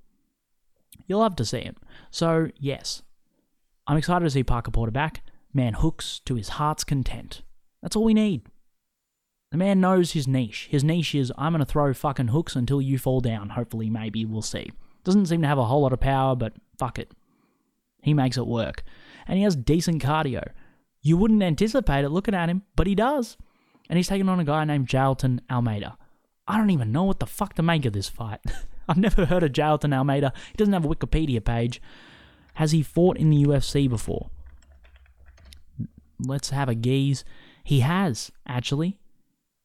You'll love to see it. So, yes, I'm excited to see Parker Porter back. Man hooks to his heart's content. That's all we need. The man knows his niche. His niche is I'm going to throw fucking hooks until you fall down. Hopefully, maybe, we'll see. Doesn't seem to have a whole lot of power, but fuck it. He makes it work. And he has decent cardio. You wouldn't anticipate it looking at him, but he does. And he's taking on a guy named Jailton Almeida. I don't even know what the fuck to make of this fight. I've never heard of Jailton Almeida. He doesn't have a Wikipedia page. Has he fought in the UFC before? Let's have a gaze. He has, actually.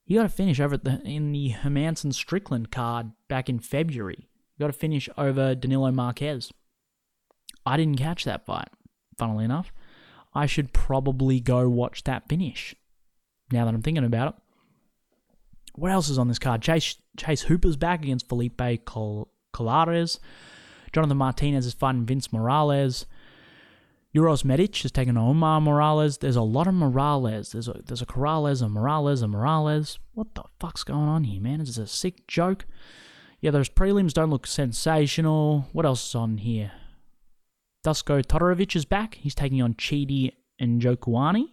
He got a finish over the, in the Hermansson Strickland card back in February. He got a finish over Danilo Marques. I didn't catch that fight, funnily enough. I should probably go watch that finish now that I'm thinking about it. What else is on this card? Chase Chase Hooper's back against Felipe Col- Colares. Jonathan Martinez is fighting Vince Morales. Uros Medic is taking Omar Morales. There's a lot of Morales. There's a there's a Corrales, a Morales, a Morales. What the fuck's going on here, man? Is this a sick joke? Yeah, those prelims don't look sensational. What else is on here? Dusko Todorovic is back. He's taking on Chidi Njokuani.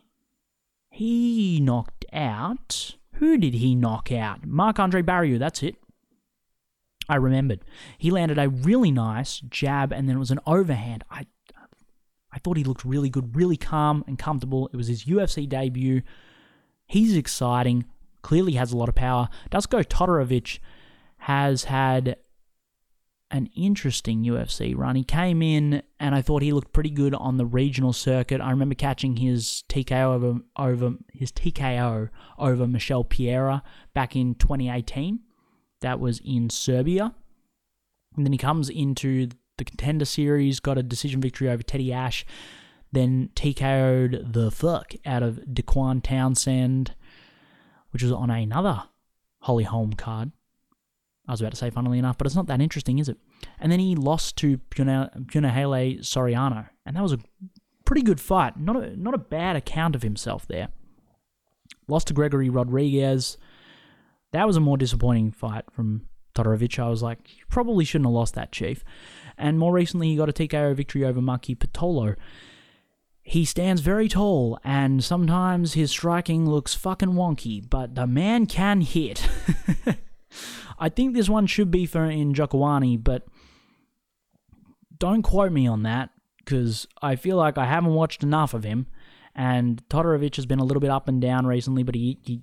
He knocked out. Who did he knock out? Marc Andre Barriault, that's it. I remembered. He landed a really nice jab and then it was an overhand. I I thought he looked really good, really calm and comfortable. It was his UFC debut. He's exciting, clearly has a lot of power. Dusko Todorovic has had an interesting UFC run. He came in and I thought he looked pretty good on the regional circuit. I remember catching his TKO over, over his TKO over Michelle Pereira back in 2018. That was in Serbia. And then he comes into the contender series, got a decision victory over Teddy Ash, then TKO'd the fuck out of Dequan Townsend, which was on another Holly Holm card. I was about to say, funnily enough, but it's not that interesting, is it? And then he lost to Punahele Soriano, and that was a pretty good fight. Not a not a bad account of himself there. Lost to Gregory Rodrigues. That was a more disappointing fight from Todorovic. I was like, you probably shouldn't have lost that, Chief. And more recently, he got a TKO victory over Maki Pitolo. He stands very tall, and sometimes his striking looks fucking wonky, but the man can hit. I think this one should be for Njokuani, but don't quote me on that because I feel like I haven't watched enough of him. And Todorovic has been a little bit up and down recently, but he he,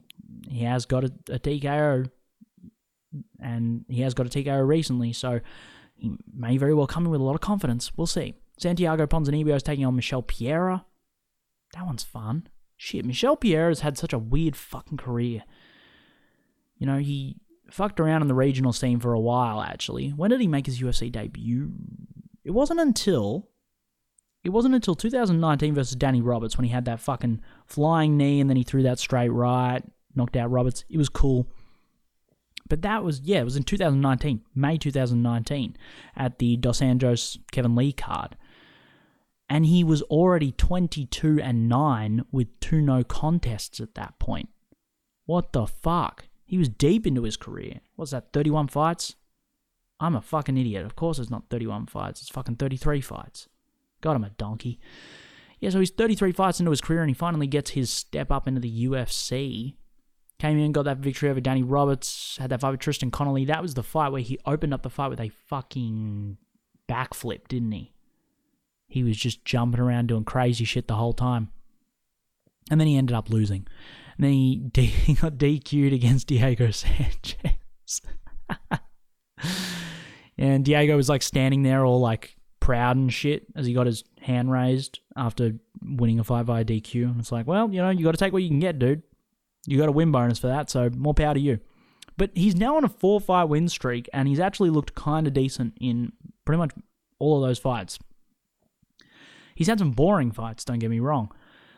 he has got a, a TKO, and he has got a TKO recently, so he may very well come in with a lot of confidence. We'll see. Santiago Ponzinibbio is taking on Michel Pereira. That one's fun. Shit, Michel Pereira has had such a weird fucking career. You know, he fucked around in the regional scene for a while, actually. When did he make his UFC debut? It wasn't until. It wasn't until 2019 versus Danny Roberts when he had that fucking flying knee and then he threw that straight right, knocked out Roberts. It was cool. But that was, yeah, it was in 2019, May 2019, at the Dos Anjos Kevin Lee card. And he was already 22 and 9 with two no contests at that point. What the fuck? He was deep into his career. What's that, 31 fights? I'm a fucking idiot. Of course it's not 31 fights, it's fucking 33 fights. God, I'm a donkey. Yeah, so he's 33 fights into his career and he finally gets his step up into the UFC. Came in, got that victory over Danny Roberts, had that fight with Tristan Connelly. That was the fight where he opened up the fight with a fucking backflip, didn't he? He was just jumping around doing crazy shit the whole time. And then he ended up losing. And then he, D- he got DQ'd against Diego Sanchez. and Diego was like standing there all like proud and shit as he got his hand raised after winning a fight via DQ. And it's like, well, you know, you got to take what you can get, dude. You got a win bonus for that, so more power to you. But he's now on a four fight win streak, and he's actually looked kind of decent in pretty much all of those fights. He's had some boring fights, don't get me wrong.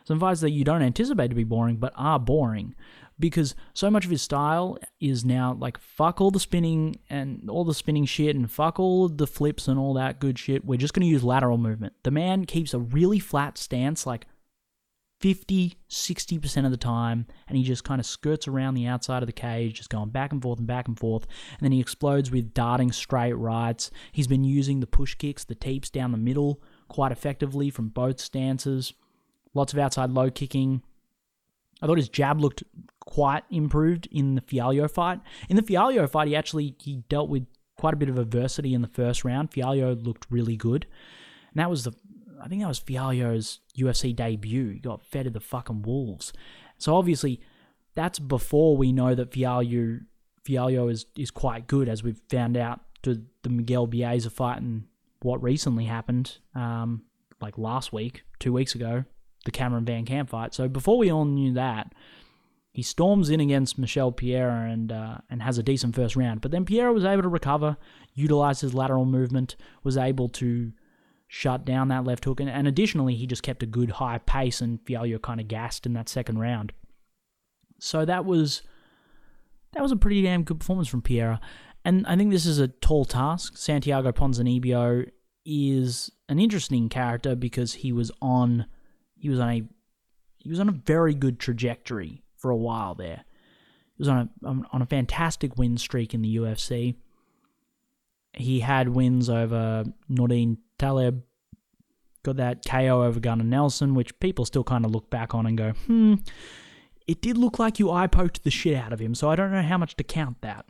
Some fights that you don't anticipate to be boring, but are boring because so much of his style is now like fuck all the spinning and all the spinning shit and fuck all the flips and all that good shit. We're just going to use lateral movement. The man keeps a really flat stance like 50, 60% of the time, and he just kind of skirts around the outside of the cage, just going back and forth and back and forth. And then he explodes with darting straight rights. He's been using the push kicks, the teeps down the middle quite effectively from both stances. Lots of outside low kicking. I thought his jab looked quite improved in the Fialho fight. In the Fialho fight, he actually he dealt with quite a bit of adversity in the first round. Fialho looked really good. And that was the I think that was Fialho's UFC debut. He got fed to the fucking wolves. So obviously, that's before we know that Fialho Fialho is is quite good, as we've found out to the Miguel Baeza fight and what recently happened, um, like last week, two weeks ago, the Cameron VanCamp fight. So before we all knew that, he storms in against Michel Pereira and uh, and has a decent first round. But then Pereira was able to recover, utilize his lateral movement, was able to shut down that left hook, and, and additionally he just kept a good high pace, and Fialho kind of gassed in that second round. So that was that was a pretty damn good performance from Pereira, and I think this is a tall task. Santiago Ponzinibbio is an interesting character because he was on he was on a he was on a very good trajectory for a while there. He was on a on a fantastic win streak in the UFC. He had wins over Nordine Taleb, got that KO over Gunnar Nelson, which people still kind of look back on and go, hmm, it did look like you eye poked the shit out of him, so I don't know how much to count that.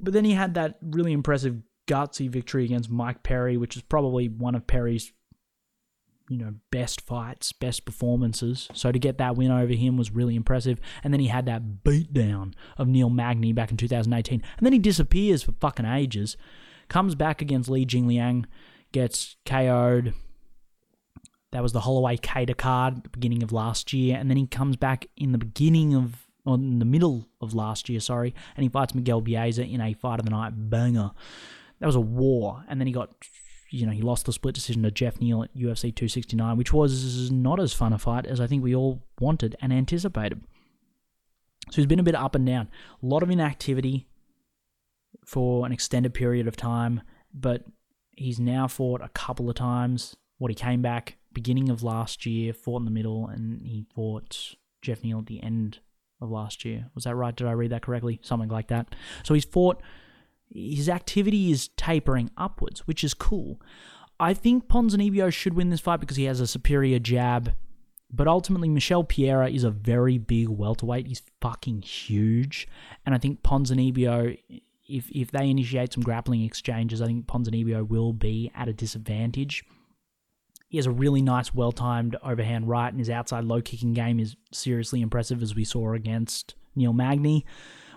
But then he had that really impressive gutsy victory against Mike Perry, which is probably one of Perry's you know, best fights, best performances. So to get that win over him was really impressive. And then he had that beatdown of Neil Magny back in 2018. And then he disappears for fucking ages. Comes back against Li Jingliang, gets KO'd. That was the Holloway Kattar card at the beginning of last year. And then he comes back in the beginning of, or in the middle of last year, sorry, and he fights Miguel Baeza in a fight of the night banger. That was a war. And then he got you know, he lost the split decision to Jeff Neal at UFC 269, which was not as fun a fight as I think we all wanted and anticipated. So he's been a bit up and down. A lot of inactivity for an extended period of time, but he's now fought a couple of times. What he came back beginning of last year, fought in the middle, and he fought Jeff Neal at the end of last year. Was that right? Did I read that correctly? Something like that. So he's fought his activity is tapering upwards, which is cool. I think Ponzinibbio should win this fight because he has a superior jab. But ultimately, Michel Pereira is a very big welterweight. He's fucking huge. And I think Ponzinibbio, if, if they initiate some grappling exchanges, I think Ponzinibbio will be at a disadvantage. He has a really nice, well timed overhand right, and his outside low kicking game is seriously impressive, as we saw against Neil Magny.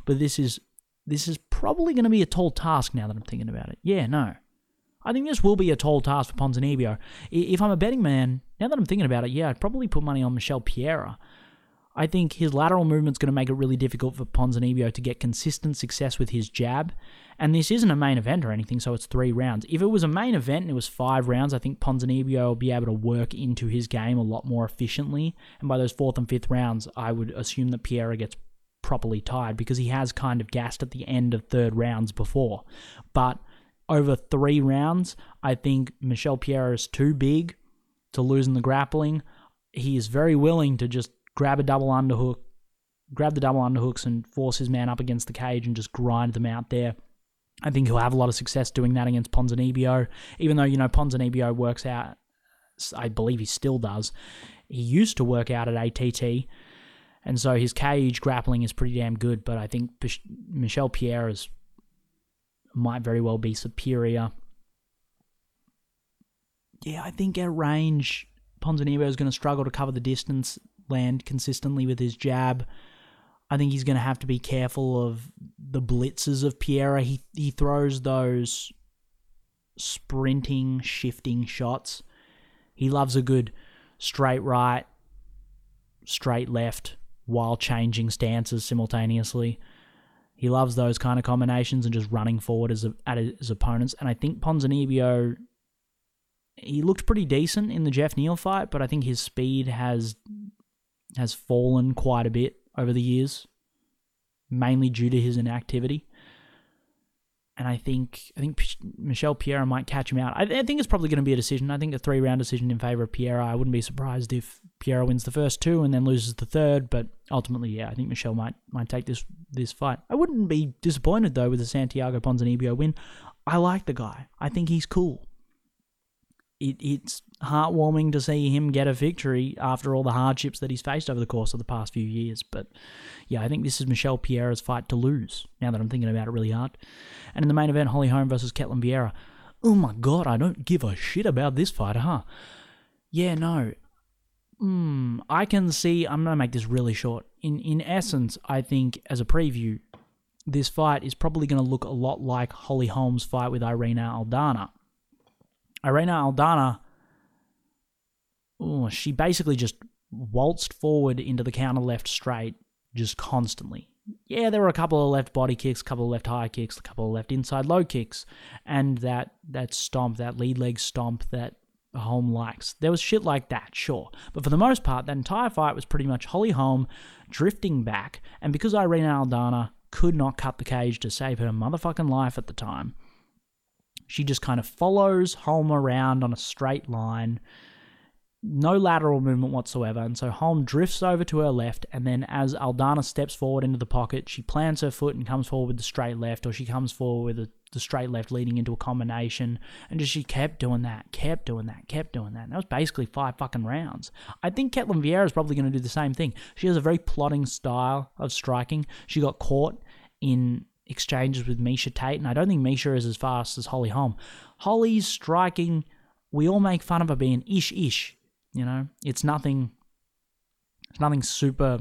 But this is this is probably going to be a tall task now that I'm thinking about it. Yeah, no. I think this will be a tall task for Ponzinibbio. If I'm a betting man, now that I'm thinking about it, yeah, I'd probably put money on Michel Pereira. I think his lateral movement's going to make it really difficult for Ponzinibbio to get consistent success with his jab. And this isn't a main event or anything, so it's three rounds. If it was a main event and it was five rounds, I think Ponzinibbio will be able to work into his game a lot more efficiently. And by those fourth and fifth rounds, I would assume that Pereira gets properly tied because he has kind of gassed at the end of third rounds before. But over three rounds, I think Michel Pereira is too big to lose in the grappling. He is very willing to just grab a double underhook, grab the double underhooks and force his man up against the cage and just grind them out there. I think he'll have a lot of success doing that against Ponzinibbio, even though, you know, Ponzinibbio works out, I believe he still does. He used to work out at ATT, and so his cage grappling is pretty damn good, but I think Michel Pereira is, might very well be superior. yeah, I think at range, Ponzinibbio is going to struggle to cover the distance, land consistently with his jab. I think he's going to have to be careful of the blitzes of Pereira. He he throws those sprinting, shifting shots. He loves a good straight right, straight left while changing stances simultaneously. He loves those kind of combinations and just running forward as a, at his opponents. And I think Ponzinibbio, he looked pretty decent in the Jeff Neal fight, but I think his speed has has fallen quite a bit over the years, mainly due to his inactivity and I think I think Michel Pereira might catch him out. I, I think it's probably going to be a decision. I think a three round decision in favor of Pereira. I wouldn't be surprised if Pereira wins the first two and then loses the third. But ultimately, yeah, I think Michelle might might take this this fight. I wouldn't be disappointed though with the Santiago Ponzinibbio win. I like the guy. I think he's cool it, it's heartwarming to see him get a victory after all the hardships that he's faced over the course of the past few years. But yeah, I think this is Michel Pereira's fight to lose, now that I'm thinking about it really hard. And in the main event, Holly Holm versus Ketlen Vieira. Oh my god, I don't give a shit about this fight, huh? Yeah, no. Hmm, I can see, I'm going to make this really short. In, in essence, I think as a preview, this fight is probably going to look a lot like Holly Holm's fight with Irene Aldana Irene Aldana, oh, she basically just waltzed forward into the counter left straight just constantly. Yeah, there were a couple of left body kicks, a couple of left high kicks, a couple of left inside low kicks, and that that stomp, that lead leg stomp that Holm likes. There was shit like that, sure. But for the most part, that entire fight was pretty much Holly Holm drifting back, and because Irene Aldana could not cut the cage to save her motherfucking life at the time, she just kind of follows Holm around on a straight line, no lateral movement whatsoever. And so Holm drifts over to her left, and then as Aldana steps forward into the pocket, she plants her foot and comes forward with the straight left, or she comes forward with the straight left leading into a combination. And just she kept doing that, kept doing that, kept doing that. And that was basically five fucking rounds. I think Ketlen Vieira is probably going to do the same thing. She has a very plotting style of striking. She got caught in exchanges with Miesha Tate, and I don't think Miesha is as fast as Holly Holm. Holly's striking, we all make fun of her being ish ish. You know, it's nothing. It's nothing super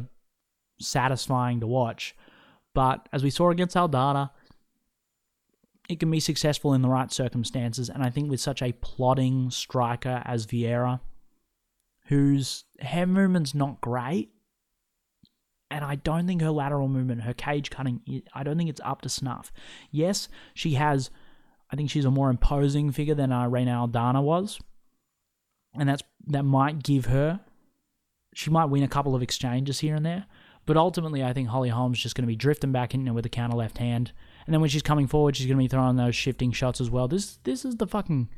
satisfying to watch, but as we saw against Aldana, it can be successful in the right circumstances. And I think with such a plodding striker as Vieira, whose head movement's not great, and I don't think her lateral movement, her cage cutting, I don't think it's up to snuff. Yes, she has, I think she's a more imposing figure than uh, Reina Aldana was, and that's that might give her, she might win a couple of exchanges here and there, but ultimately I think Holly Holm's just going to be drifting back in with a counter left hand, and then when she's coming forward, she's going to be throwing those shifting shots as well. This this is the fucking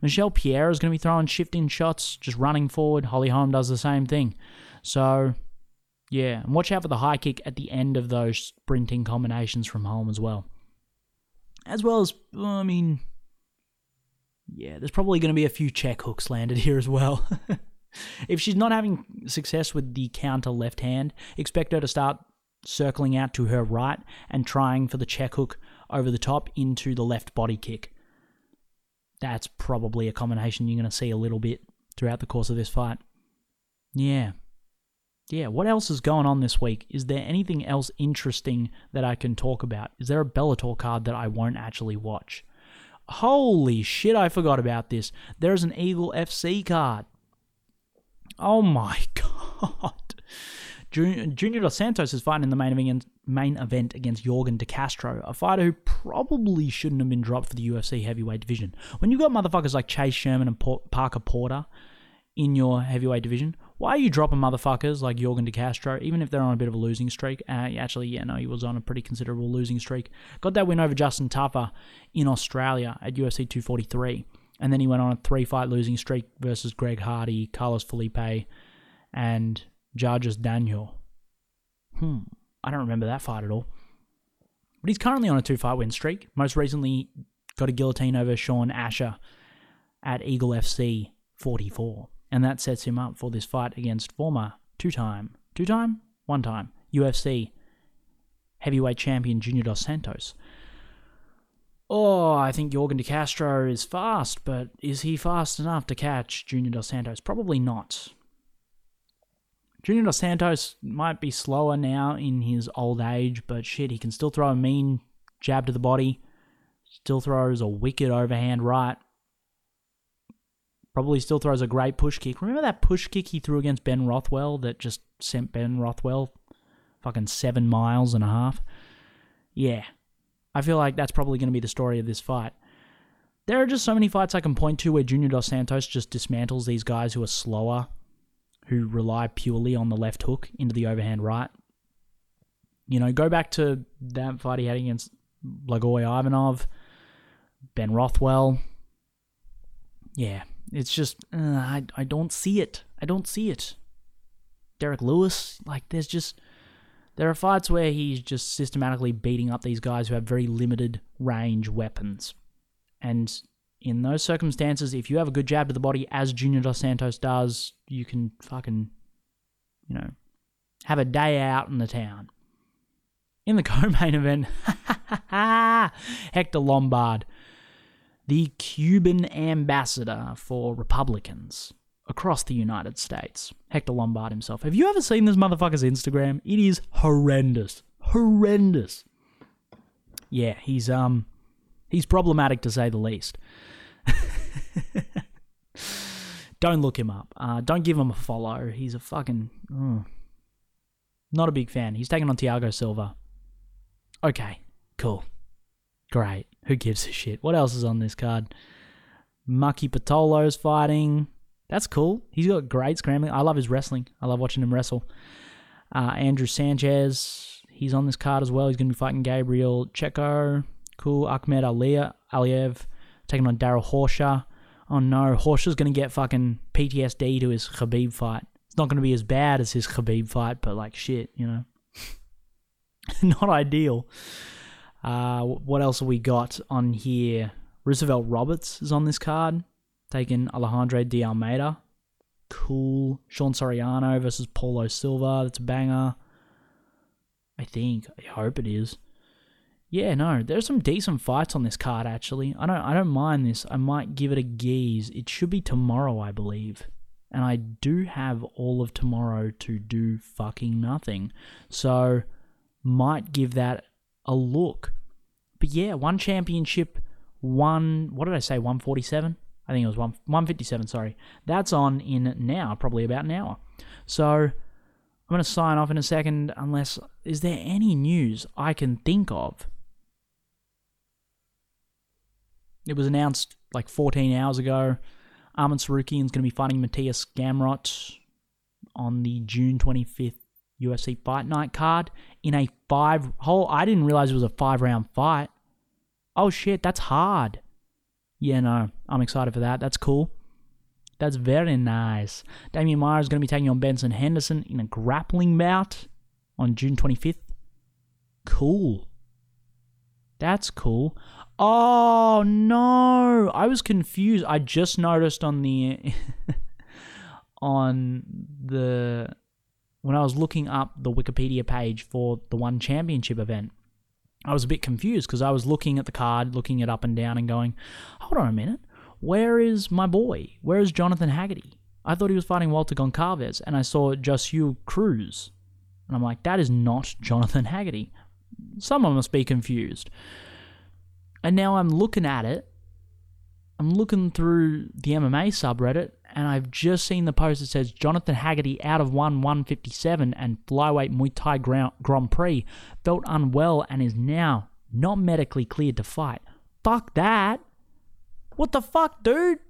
Michel Pierre is going to be throwing shifting shots, just running forward. Holly Holm does the same thing, so yeah, and watch out for the high kick at the end of those sprinting combinations from Holm as well. As well as, I mean, yeah, there's probably going to be a few check hooks landed here as well. if she's not having success with the counter left hand, expect her to start circling out to her right and trying for the check hook over the top into the left body kick. That's probably a combination you're going to see a little bit throughout the course of this fight. Yeah, yeah, what else is going on this week? Is there anything else interesting that I can talk about? Is there a Bellator card that I won't actually watch? Holy shit, I forgot about this. There's an Eagle FC card. Oh my god. Junior Dos Santos is fighting in the main event, main event against Yorgan De Castro, a fighter who probably shouldn't have been dropped for the UFC heavyweight division. When you've got motherfuckers like Chase Sherman and Parker Porter in your heavyweight division, why are you dropping motherfuckers like Yorgan De Castro, even if they're on a bit of a losing streak? Uh, actually, yeah, no, he was on a pretty considerable losing streak. Got that win over Justin Tafa in Australia at UFC 243. And then he went on a three fight losing streak versus Greg Hardy, Carlos Felipe, and Jared Vanderaa. Hmm, I don't remember that fight at all. But he's currently on a two fight win streak. Most recently, got a guillotine over Sean Asher at Eagle FC 44 and that sets him up for this fight against former two-time, two-time, one-time UFC heavyweight champion Junior Dos Santos. Oh, I think Yorgan De Castro is fast, but is he fast enough to catch Junior Dos Santos? Probably not. Junior Dos Santos might be slower now in his old age, but shit, he can still throw a mean jab to the body. Still throws a wicked overhand right. Probably still throws a great push kick. Remember that push kick he threw against Ben Rothwell that just sent Ben Rothwell fucking seven miles and a half? Yeah. I feel like that's probably going to be the story of this fight. There are just so many fights I can point to where Junior Dos Santos just dismantles these guys who are slower, who rely purely on the left hook into the overhand right. You know, go back to that fight he had against Blagoy Ivanov, Ben Rothwell. Yeah, it's just uh, I I don't see it. I don't see it. Derrick Lewis, like there's just there are fights where he's just systematically beating up these guys who have very limited range weapons. And in those circumstances, if you have a good jab to the body, as Junior Dos Santos does, you can fucking, you know, have a day out in the town. In the co-main event, Hector Lombard, the Cuban ambassador for Republicans across the United States, Hector Lombard himself. Have you ever seen this motherfucker's Instagram? It is horrendous. Horrendous. Yeah, he's um he's problematic to say the least. don't look him up. Uh, don't give him a follow. He's a fucking oh, not a big fan. He's taking on Thiago Silva. Okay, cool. Great. Who gives a shit? What else is on this card? Maki Pitolo's fighting. That's cool. He's got great scrambling. I love his wrestling. I love watching him wrestle. Uh, Andrew Sanchez, he's on this card as well. He's going to be fighting Gabriel Checo. Cool. Ahmed Aliyev, Aliyev taking on Darrell Horcher. Oh no, Horcher's going to get fucking PTSD to his Khabib fight. It's not going to be as bad as his Khabib fight, but like shit, you know. not ideal. Uh, what else have we got on here? Roosevelt Roberts is on this card, taking Alejandro de Almeida. Cool. Sean Soriano versus Paulo Silva. That's a banger. I think. I hope it is. Yeah, no, there's some decent fights on this card actually. I don't I don't mind this. I might give it a geese. It should be tomorrow, I believe. And I do have all of tomorrow to do fucking nothing. So might give that a look. But yeah, one championship, one what did I say? 147? I think it was one 157, sorry. That's on in now, probably about an hour. So I'm going to sign off in a second unless is there any news I can think of? It was announced like 14 hours ago. Arman Tsarukyan's going to be fighting Mateusz Gamrot on the June 25th UFC Fight Night card in a five hole. I didn't realize it was a five round fight. Oh shit, that's hard. Yeah, no, I'm excited for that. That's cool. That's very nice. Damian Maia is going to be taking on Benson Henderson in a grappling bout on June 25th. Cool. That's cool. Oh no, I was confused. I just noticed on the on the when I was looking up the Wikipedia page for the one championship event, I was a bit confused because I was looking at the card, looking it up and down, and going, hold on a minute, where is my boy? Where is Jonathan Haggerty? I thought he was fighting Walter Goncalves, and I saw Josue Cruz. And I'm like, that is not Jonathan Haggerty. Someone must be confused. And now I'm looking at it. I'm looking through the MMA subreddit, and I've just seen the post that says Jonathan Haggerty out of 1 157 and flyweight Muay Thai Grand Prix felt unwell and is now not medically cleared to fight. Fuck that. What the fuck, dude?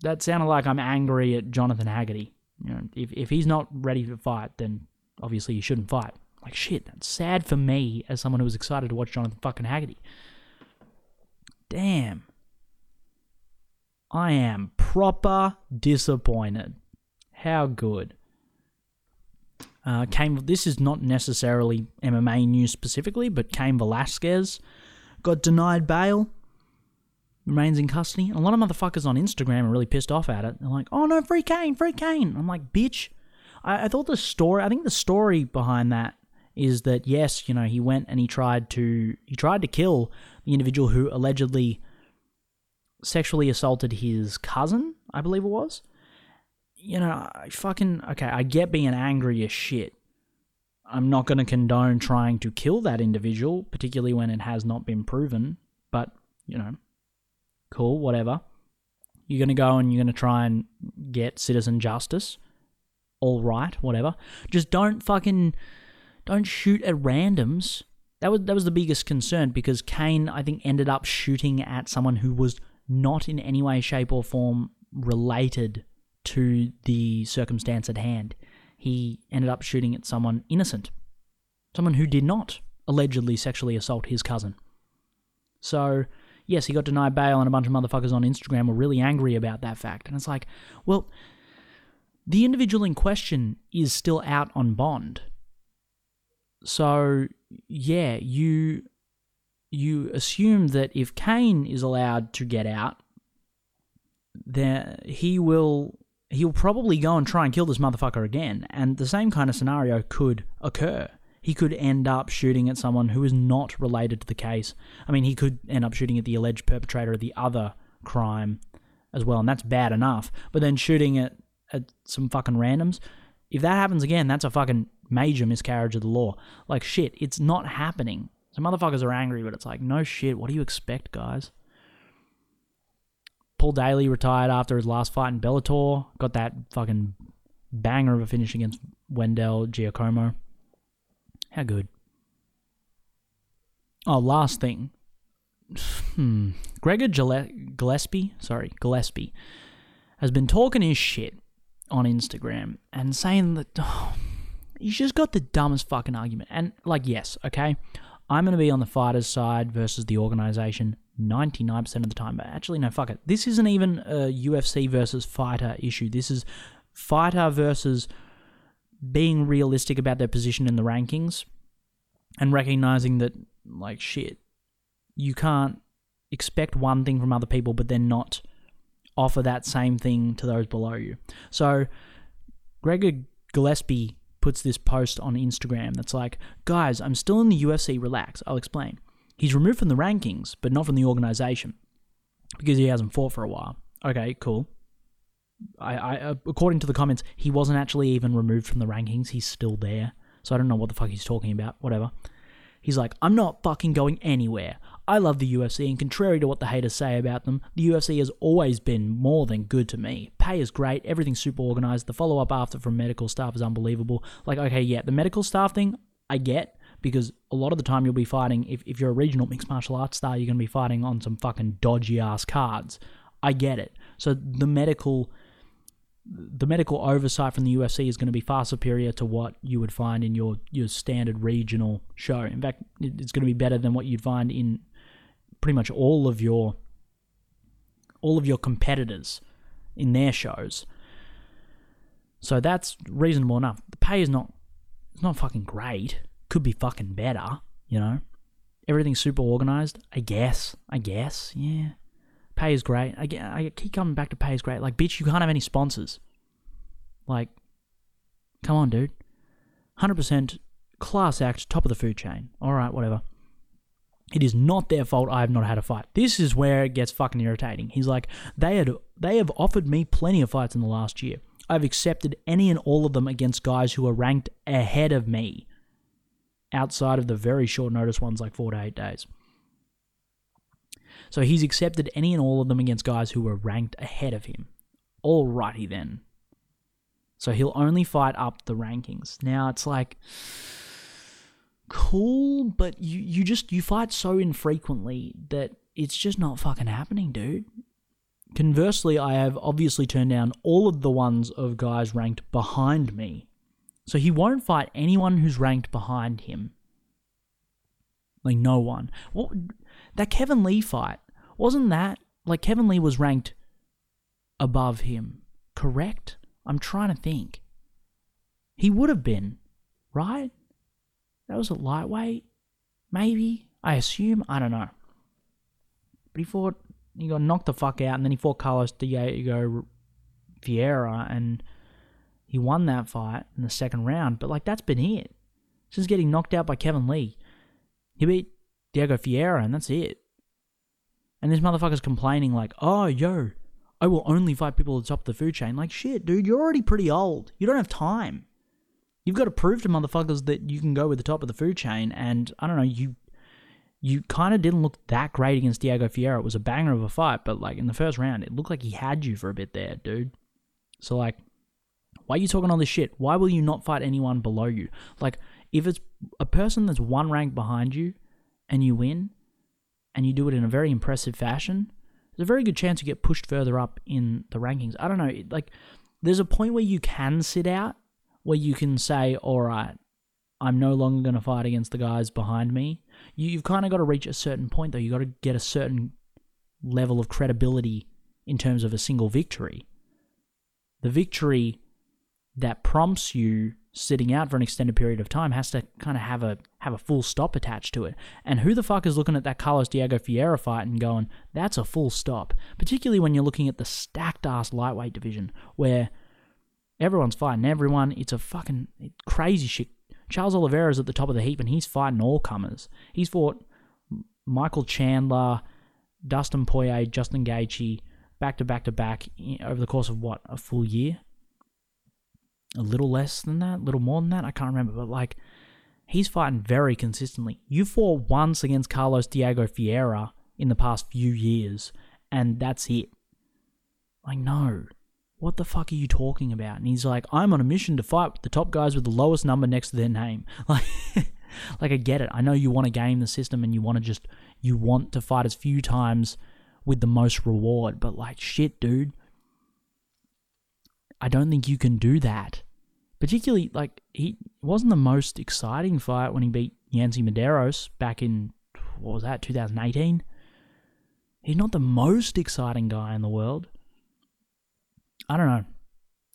That sounded like I'm angry at Jonathan Haggerty. You know, if, if he's not ready to fight, then obviously he shouldn't fight. Like shit, that's sad for me as someone who was excited to watch Jonathan fucking Haggerty. Damn. I am proper disappointed. How good. Uh, Cain, this is not necessarily MMA news specifically, but Cain Velasquez got denied bail, remains in custody. And a lot of motherfuckers on Instagram are really pissed off at it. They're like, oh no, free Cain, free Cain. I'm like, bitch. I, I thought the story, I think the story behind that is that yes, you know, he went and he tried to he tried to kill the individual who allegedly sexually assaulted his cousin, I believe it was. You know, I fucking okay, I get being angry as shit. I'm not going to condone trying to kill that individual, particularly when it has not been proven, but, you know, cool, whatever. You're going to go and you're going to try and get citizen justice. All right, whatever. Just don't fucking don't shoot at randoms. That was that was the biggest concern because Cain I think ended up shooting at someone who was not in any way shape or form related to the circumstance at hand. He ended up shooting at someone innocent. Someone who did not allegedly sexually assault his cousin. So, yes, he got denied bail, and a bunch of motherfuckers on Instagram were really angry about that fact. And it's like, well, the individual in question is still out on bond. So, yeah, you you assume that if Cain is allowed to get out, then he will he'll probably go and try and kill this motherfucker again. And the same kind of scenario could occur. He could end up shooting at someone who is not related to the case. I mean, he could end up shooting at the alleged perpetrator of the other crime as well, and that's bad enough. But then shooting at, at some fucking randoms, if that happens again, that's a fucking major miscarriage of the law. Like, shit, it's not happening. So motherfuckers are angry, but it's like, no shit, what do you expect, guys? Paul Daley retired after his last fight in Bellator. Got that fucking banger of a finish against Wendell Giacomo. How good. Oh, last thing. Hmm. Gregor Gillespie, sorry, Gillespie, has been talking his shit on Instagram and saying that oh, he's just got the dumbest fucking argument. And, like, yes, okay, I'm going to be on the fighter's side versus the organization 99% of the time. But actually, no, fuck it. This isn't even a UFC versus fighter issue. This is fighter versus being realistic about their position in the rankings and recognizing that, like, shit, you can't expect one thing from other people, but then not offer that same thing to those below you. So, Gregor Gillespie puts this post on Instagram that's like, guys, I'm still in the UFC, relax, I'll explain. He's removed from the rankings, but not from the organization because he hasn't fought for a while. Okay, cool. I, I uh, according to the comments, he wasn't actually even removed from the rankings. He's still there. So I don't know what the fuck he's talking about. Whatever. He's like, I'm not fucking going anywhere. I love the UFC, and contrary to what the haters say about them, the UFC has always been more than good to me. Pay is great, everything's super organized, the follow up after from medical staff is unbelievable. Like, okay, yeah, the medical staff thing, I get, because a lot of the time you'll be fighting, if, if you're a regional mixed martial arts star, you're going to be fighting on some fucking dodgy ass cards. I get it. So the medical the medical oversight from the UFC is going to be far superior to what you would find in your your standard regional show. In fact, it's going to be better than what you'd find in pretty much all of your all of your competitors in their shows. So that's reasonable enough. The pay is not it's not fucking great could be fucking better, you know? Everything's super organized, I guess. I guess, yeah. Pay is great. I, get, I keep coming back to pay is great. Like, bitch, you can't have any sponsors. Like, come on, dude. 100% class act, top of the food chain. All right, whatever. It is not their fault I have not had a fight. This is where it gets fucking irritating. He's like, they had they have offered me plenty of fights in the last year. I've accepted any and all of them against guys who are ranked ahead of me outside of the very short notice ones like four to eight days. So he's accepted any and all of them against guys who were ranked ahead of him. Alrighty then. So he'll only fight up the rankings. Now it's like cool, but you, you just you fight so infrequently that it's just not fucking happening, dude. Conversely, I have obviously turned down all of the ones of guys ranked behind me so he won't fight anyone who's ranked behind him. Like no one. What that Kevin Lee fight wasn't that like Kevin Lee was ranked above him, correct? I'm trying to think. He would have been, right? That was a lightweight, maybe. I assume. I don't know. But he fought. He got knocked the fuck out, and then he fought Carlos Diego Vieira, and he won that fight in the second round, but like that's been it. since getting knocked out by Kevin Lee. He beat Diego Ferreira, and that's it. And this motherfucker's complaining like, "Oh, yo, I will only fight people at the top of the food chain." Like, shit, dude, you're already pretty old. You don't have time. You've got to prove to motherfuckers that you can go with the top of the food chain. And I don't know, you you kind of didn't look that great against Diego Ferreira. It was a banger of a fight, but like in the first round, it looked like he had you for a bit there, dude. So like, why are you talking all this shit? Why will you not fight anyone below you? Like, if it's a person that's one rank behind you and you win, and you do it in a very impressive fashion, there's a very good chance you get pushed further up in the rankings. I don't know, like, there's a point where you can sit out, where you can say, all right, I'm no longer going to fight against the guys behind me. You, you've kind of got to reach a certain point, though. You've got to get a certain level of credibility in terms of a single victory. The victory that prompts you sitting out for an extended period of time has to kind of have a have a full stop attached to it. And who the fuck is looking at that Carlos Diego Ferreira fight and going, that's a full stop? Particularly when you're looking at the stacked ass lightweight division where everyone's fighting everyone. It's a fucking crazy shit. Charles Oliveira is at the top of the heap and he's fighting all comers. He's fought Michael Chandler, Dustin Poirier, Justin Gaethje, back to back to back over the course of what a full year a little less than that, a little more than that. I can't remember, but like he's fighting very consistently. You fought once against Carlos Diego Ferreira in the past few years, and that's it. Like, no. What the fuck are you talking about? And he's like, I'm on a mission to fight the top guys with the lowest number next to their name. Like, like I get it. I know you want to game the system and you want to just you want to fight as few times with the most reward, but like shit, dude. I don't think you can do that. Particularly, like, he wasn't the most exciting fight when he beat Yancy Medeiros back in, what was that, 2018? He's not the most exciting guy in the world. I don't know.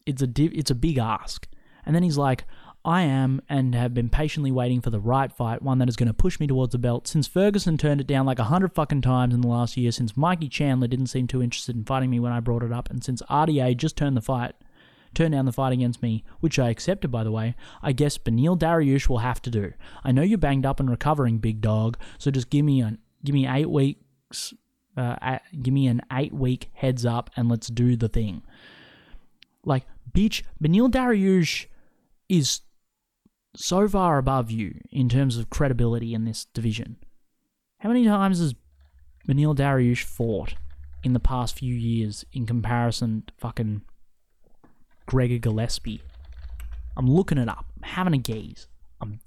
It's a div- it's a big ask. And then he's like, I am and have been patiently waiting for the right fight, one that is going to push me towards the belt. Since Ferguson turned it down like a hundred fucking times in the last year, since Mikey Chandler didn't seem too interested in fighting me when I brought it up, and since RDA just turned the fight turn down the fight against me, which I accepted by the way, I guess Beneil Dariush will have to do. I know you're banged up and recovering, big dog, so just give me an give me eight weeks uh, give me an eight week heads up and let's do the thing. Like, bitch, Beneil Dariush is so far above you in terms of credibility in this division. How many times has Beneil Dariush fought in the past few years in comparison to fucking Gregor Gillespie. I'm looking it up. I'm having a gaze. I'm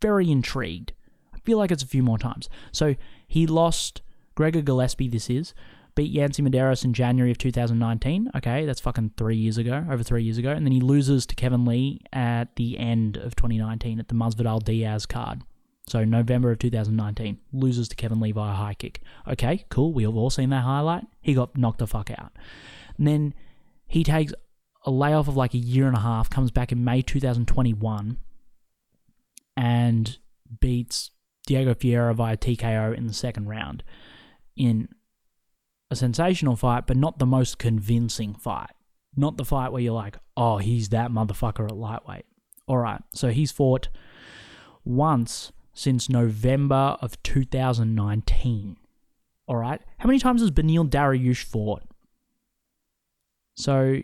very intrigued. I feel like it's a few more times. So he lost Gregor Gillespie, this is, beat Yancy Medeiros in January of 2019. Okay, that's fucking three years ago, over three years ago. And then he loses to Kevin Lee at the end of 2019 at the Masvidal Diaz card. So November of 2019, loses to Kevin Lee via high kick. Okay, cool. We have all seen that highlight. He got knocked the fuck out. And then he takes a layoff of like a year and a half, comes back in May 2021 and beats Diego Ferreira via TKO in the second round in a sensational fight, but not the most convincing fight. Not the fight where you're like, oh, he's that motherfucker at lightweight. All right, so he's fought once since November of 2019. All right, how many times has Beneil Dariush fought? So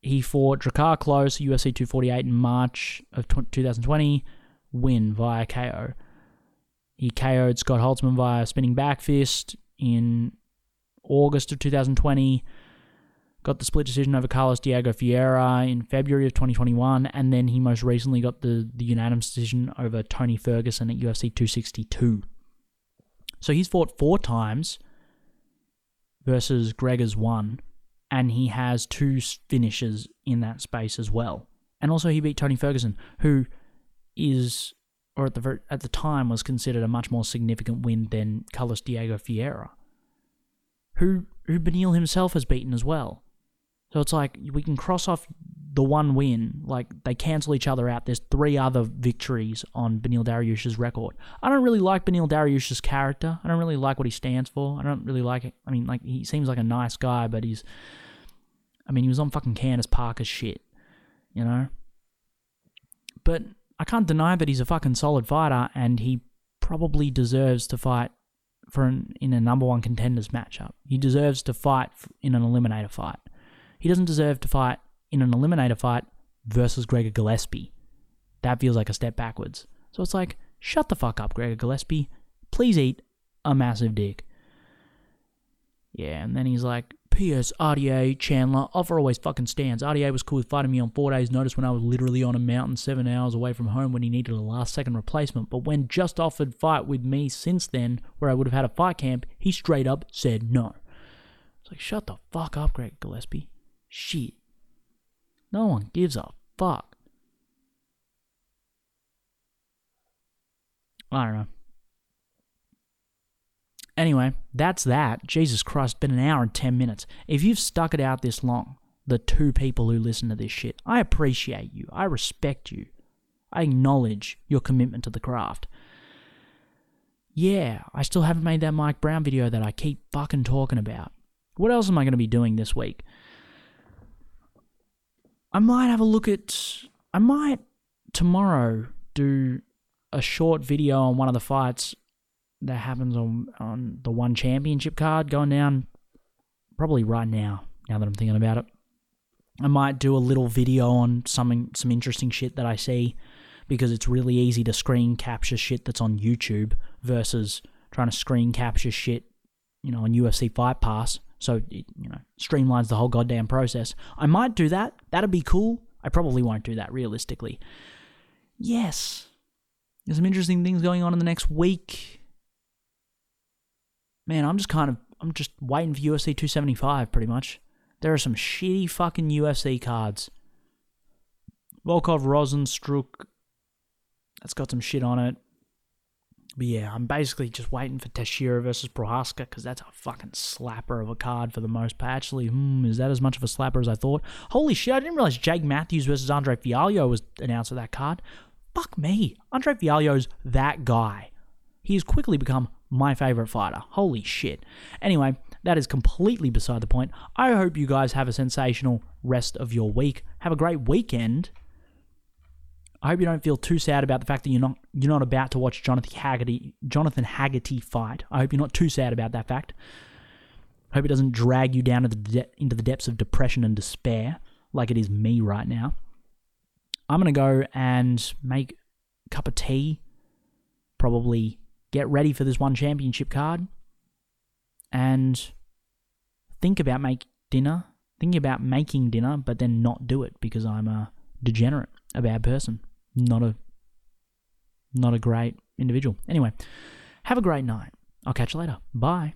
he fought Drakkar Klose, UFC 248 in March of 2020, win via KO. He KO'd Scott Holtzman via spinning back fist in August of 2020. Got the split decision over Carlos Diego Ferreira in February of 2021, and then he most recently got the, the unanimous decision over Tony Ferguson at UFC 262. So he's fought four times versus Gregor's one and he has two finishes in that space as well. And also, he beat Tony Ferguson, who is, or at the at the time, was considered a much more significant win than Carlos Diego Ferreira, who who Beneil himself has beaten as well. So it's like we can cross off the one win, like they cancel each other out. There's three other victories on Beneil Dariush's record. I don't really like Beneil Dariush's character. I don't really like what he stands for. I don't really like it. I mean, like he seems like a nice guy, but he's I mean, he was on fucking Candace Parker's shit, you know? But I can't deny that he's a fucking solid fighter and he probably deserves to fight for an, in a number one contenders matchup. He deserves to fight in an eliminator fight. He doesn't deserve to fight in an eliminator fight versus Gregor Gillespie. That feels like a step backwards. So it's like, shut the fuck up, Gregor Gillespie. Please eat a massive dick. Yeah, and then he's like, P.S. RDA Chandler offer always fucking stands. RDA was cool with fighting me on four days' notice when I was literally on a mountain seven hours away from home when he needed a last second replacement. But when just offered fight with me since then, where I would have had a fight camp, he straight up said no. It's like, shut the fuck up, Greg Gillespie. Shit. No one gives a fuck. I don't know. Anyway, that's that. Jesus Christ, been an hour and 10 minutes. If you've stuck it out this long, the two people who listen to this shit, I appreciate you. I respect you. I acknowledge your commitment to the craft. Yeah, I still haven't made that Mike Brown video that I keep fucking talking about. What else am I going to be doing this week? I might have a look at. I might tomorrow do a short video on one of the fights that happens on on the one championship card going down probably right now now that I'm thinking about it. I might do a little video on something some interesting shit that I see because it's really easy to screen capture shit that's on YouTube versus trying to screen capture shit you know on UFC Fight Pass. So it you know streamlines the whole goddamn process. I might do that. That'd be cool. I probably won't do that realistically. Yes. There's some interesting things going on in the next week man, I'm just kind of I'm just waiting for UFC 275 pretty much. There are some shitty fucking UFC cards. Volkov Rozenstruik. That's got some shit on it. But yeah, I'm basically just waiting for Teixeira versus Prochazka because that's a fucking slapper of a card for the most part. Actually, hmm, is that as much of a slapper as I thought? Holy shit, I didn't realize Jake Matthews versus Andre Fialho was announced for that card. Fuck me. Andre Fialho's that guy. He has quickly become my favorite fighter. Holy shit. Anyway, that is completely beside the point. I hope you guys have a sensational rest of your week. Have a great weekend. I hope you don't feel too sad about the fact that you're not you're not about to watch Jonathan Haggerty Jonathan Haggerty fight. I hope you're not too sad about that fact. I hope it doesn't drag you down into the, de- into the depths of depression and despair like it is me right now. I'm gonna go and make a cup of tea, probably get ready for this one championship card and think about make dinner, thinking about making dinner, but then not do it because I'm a degenerate, a bad person, not a not a great individual. Anyway, have a great night. I'll catch you later. Bye.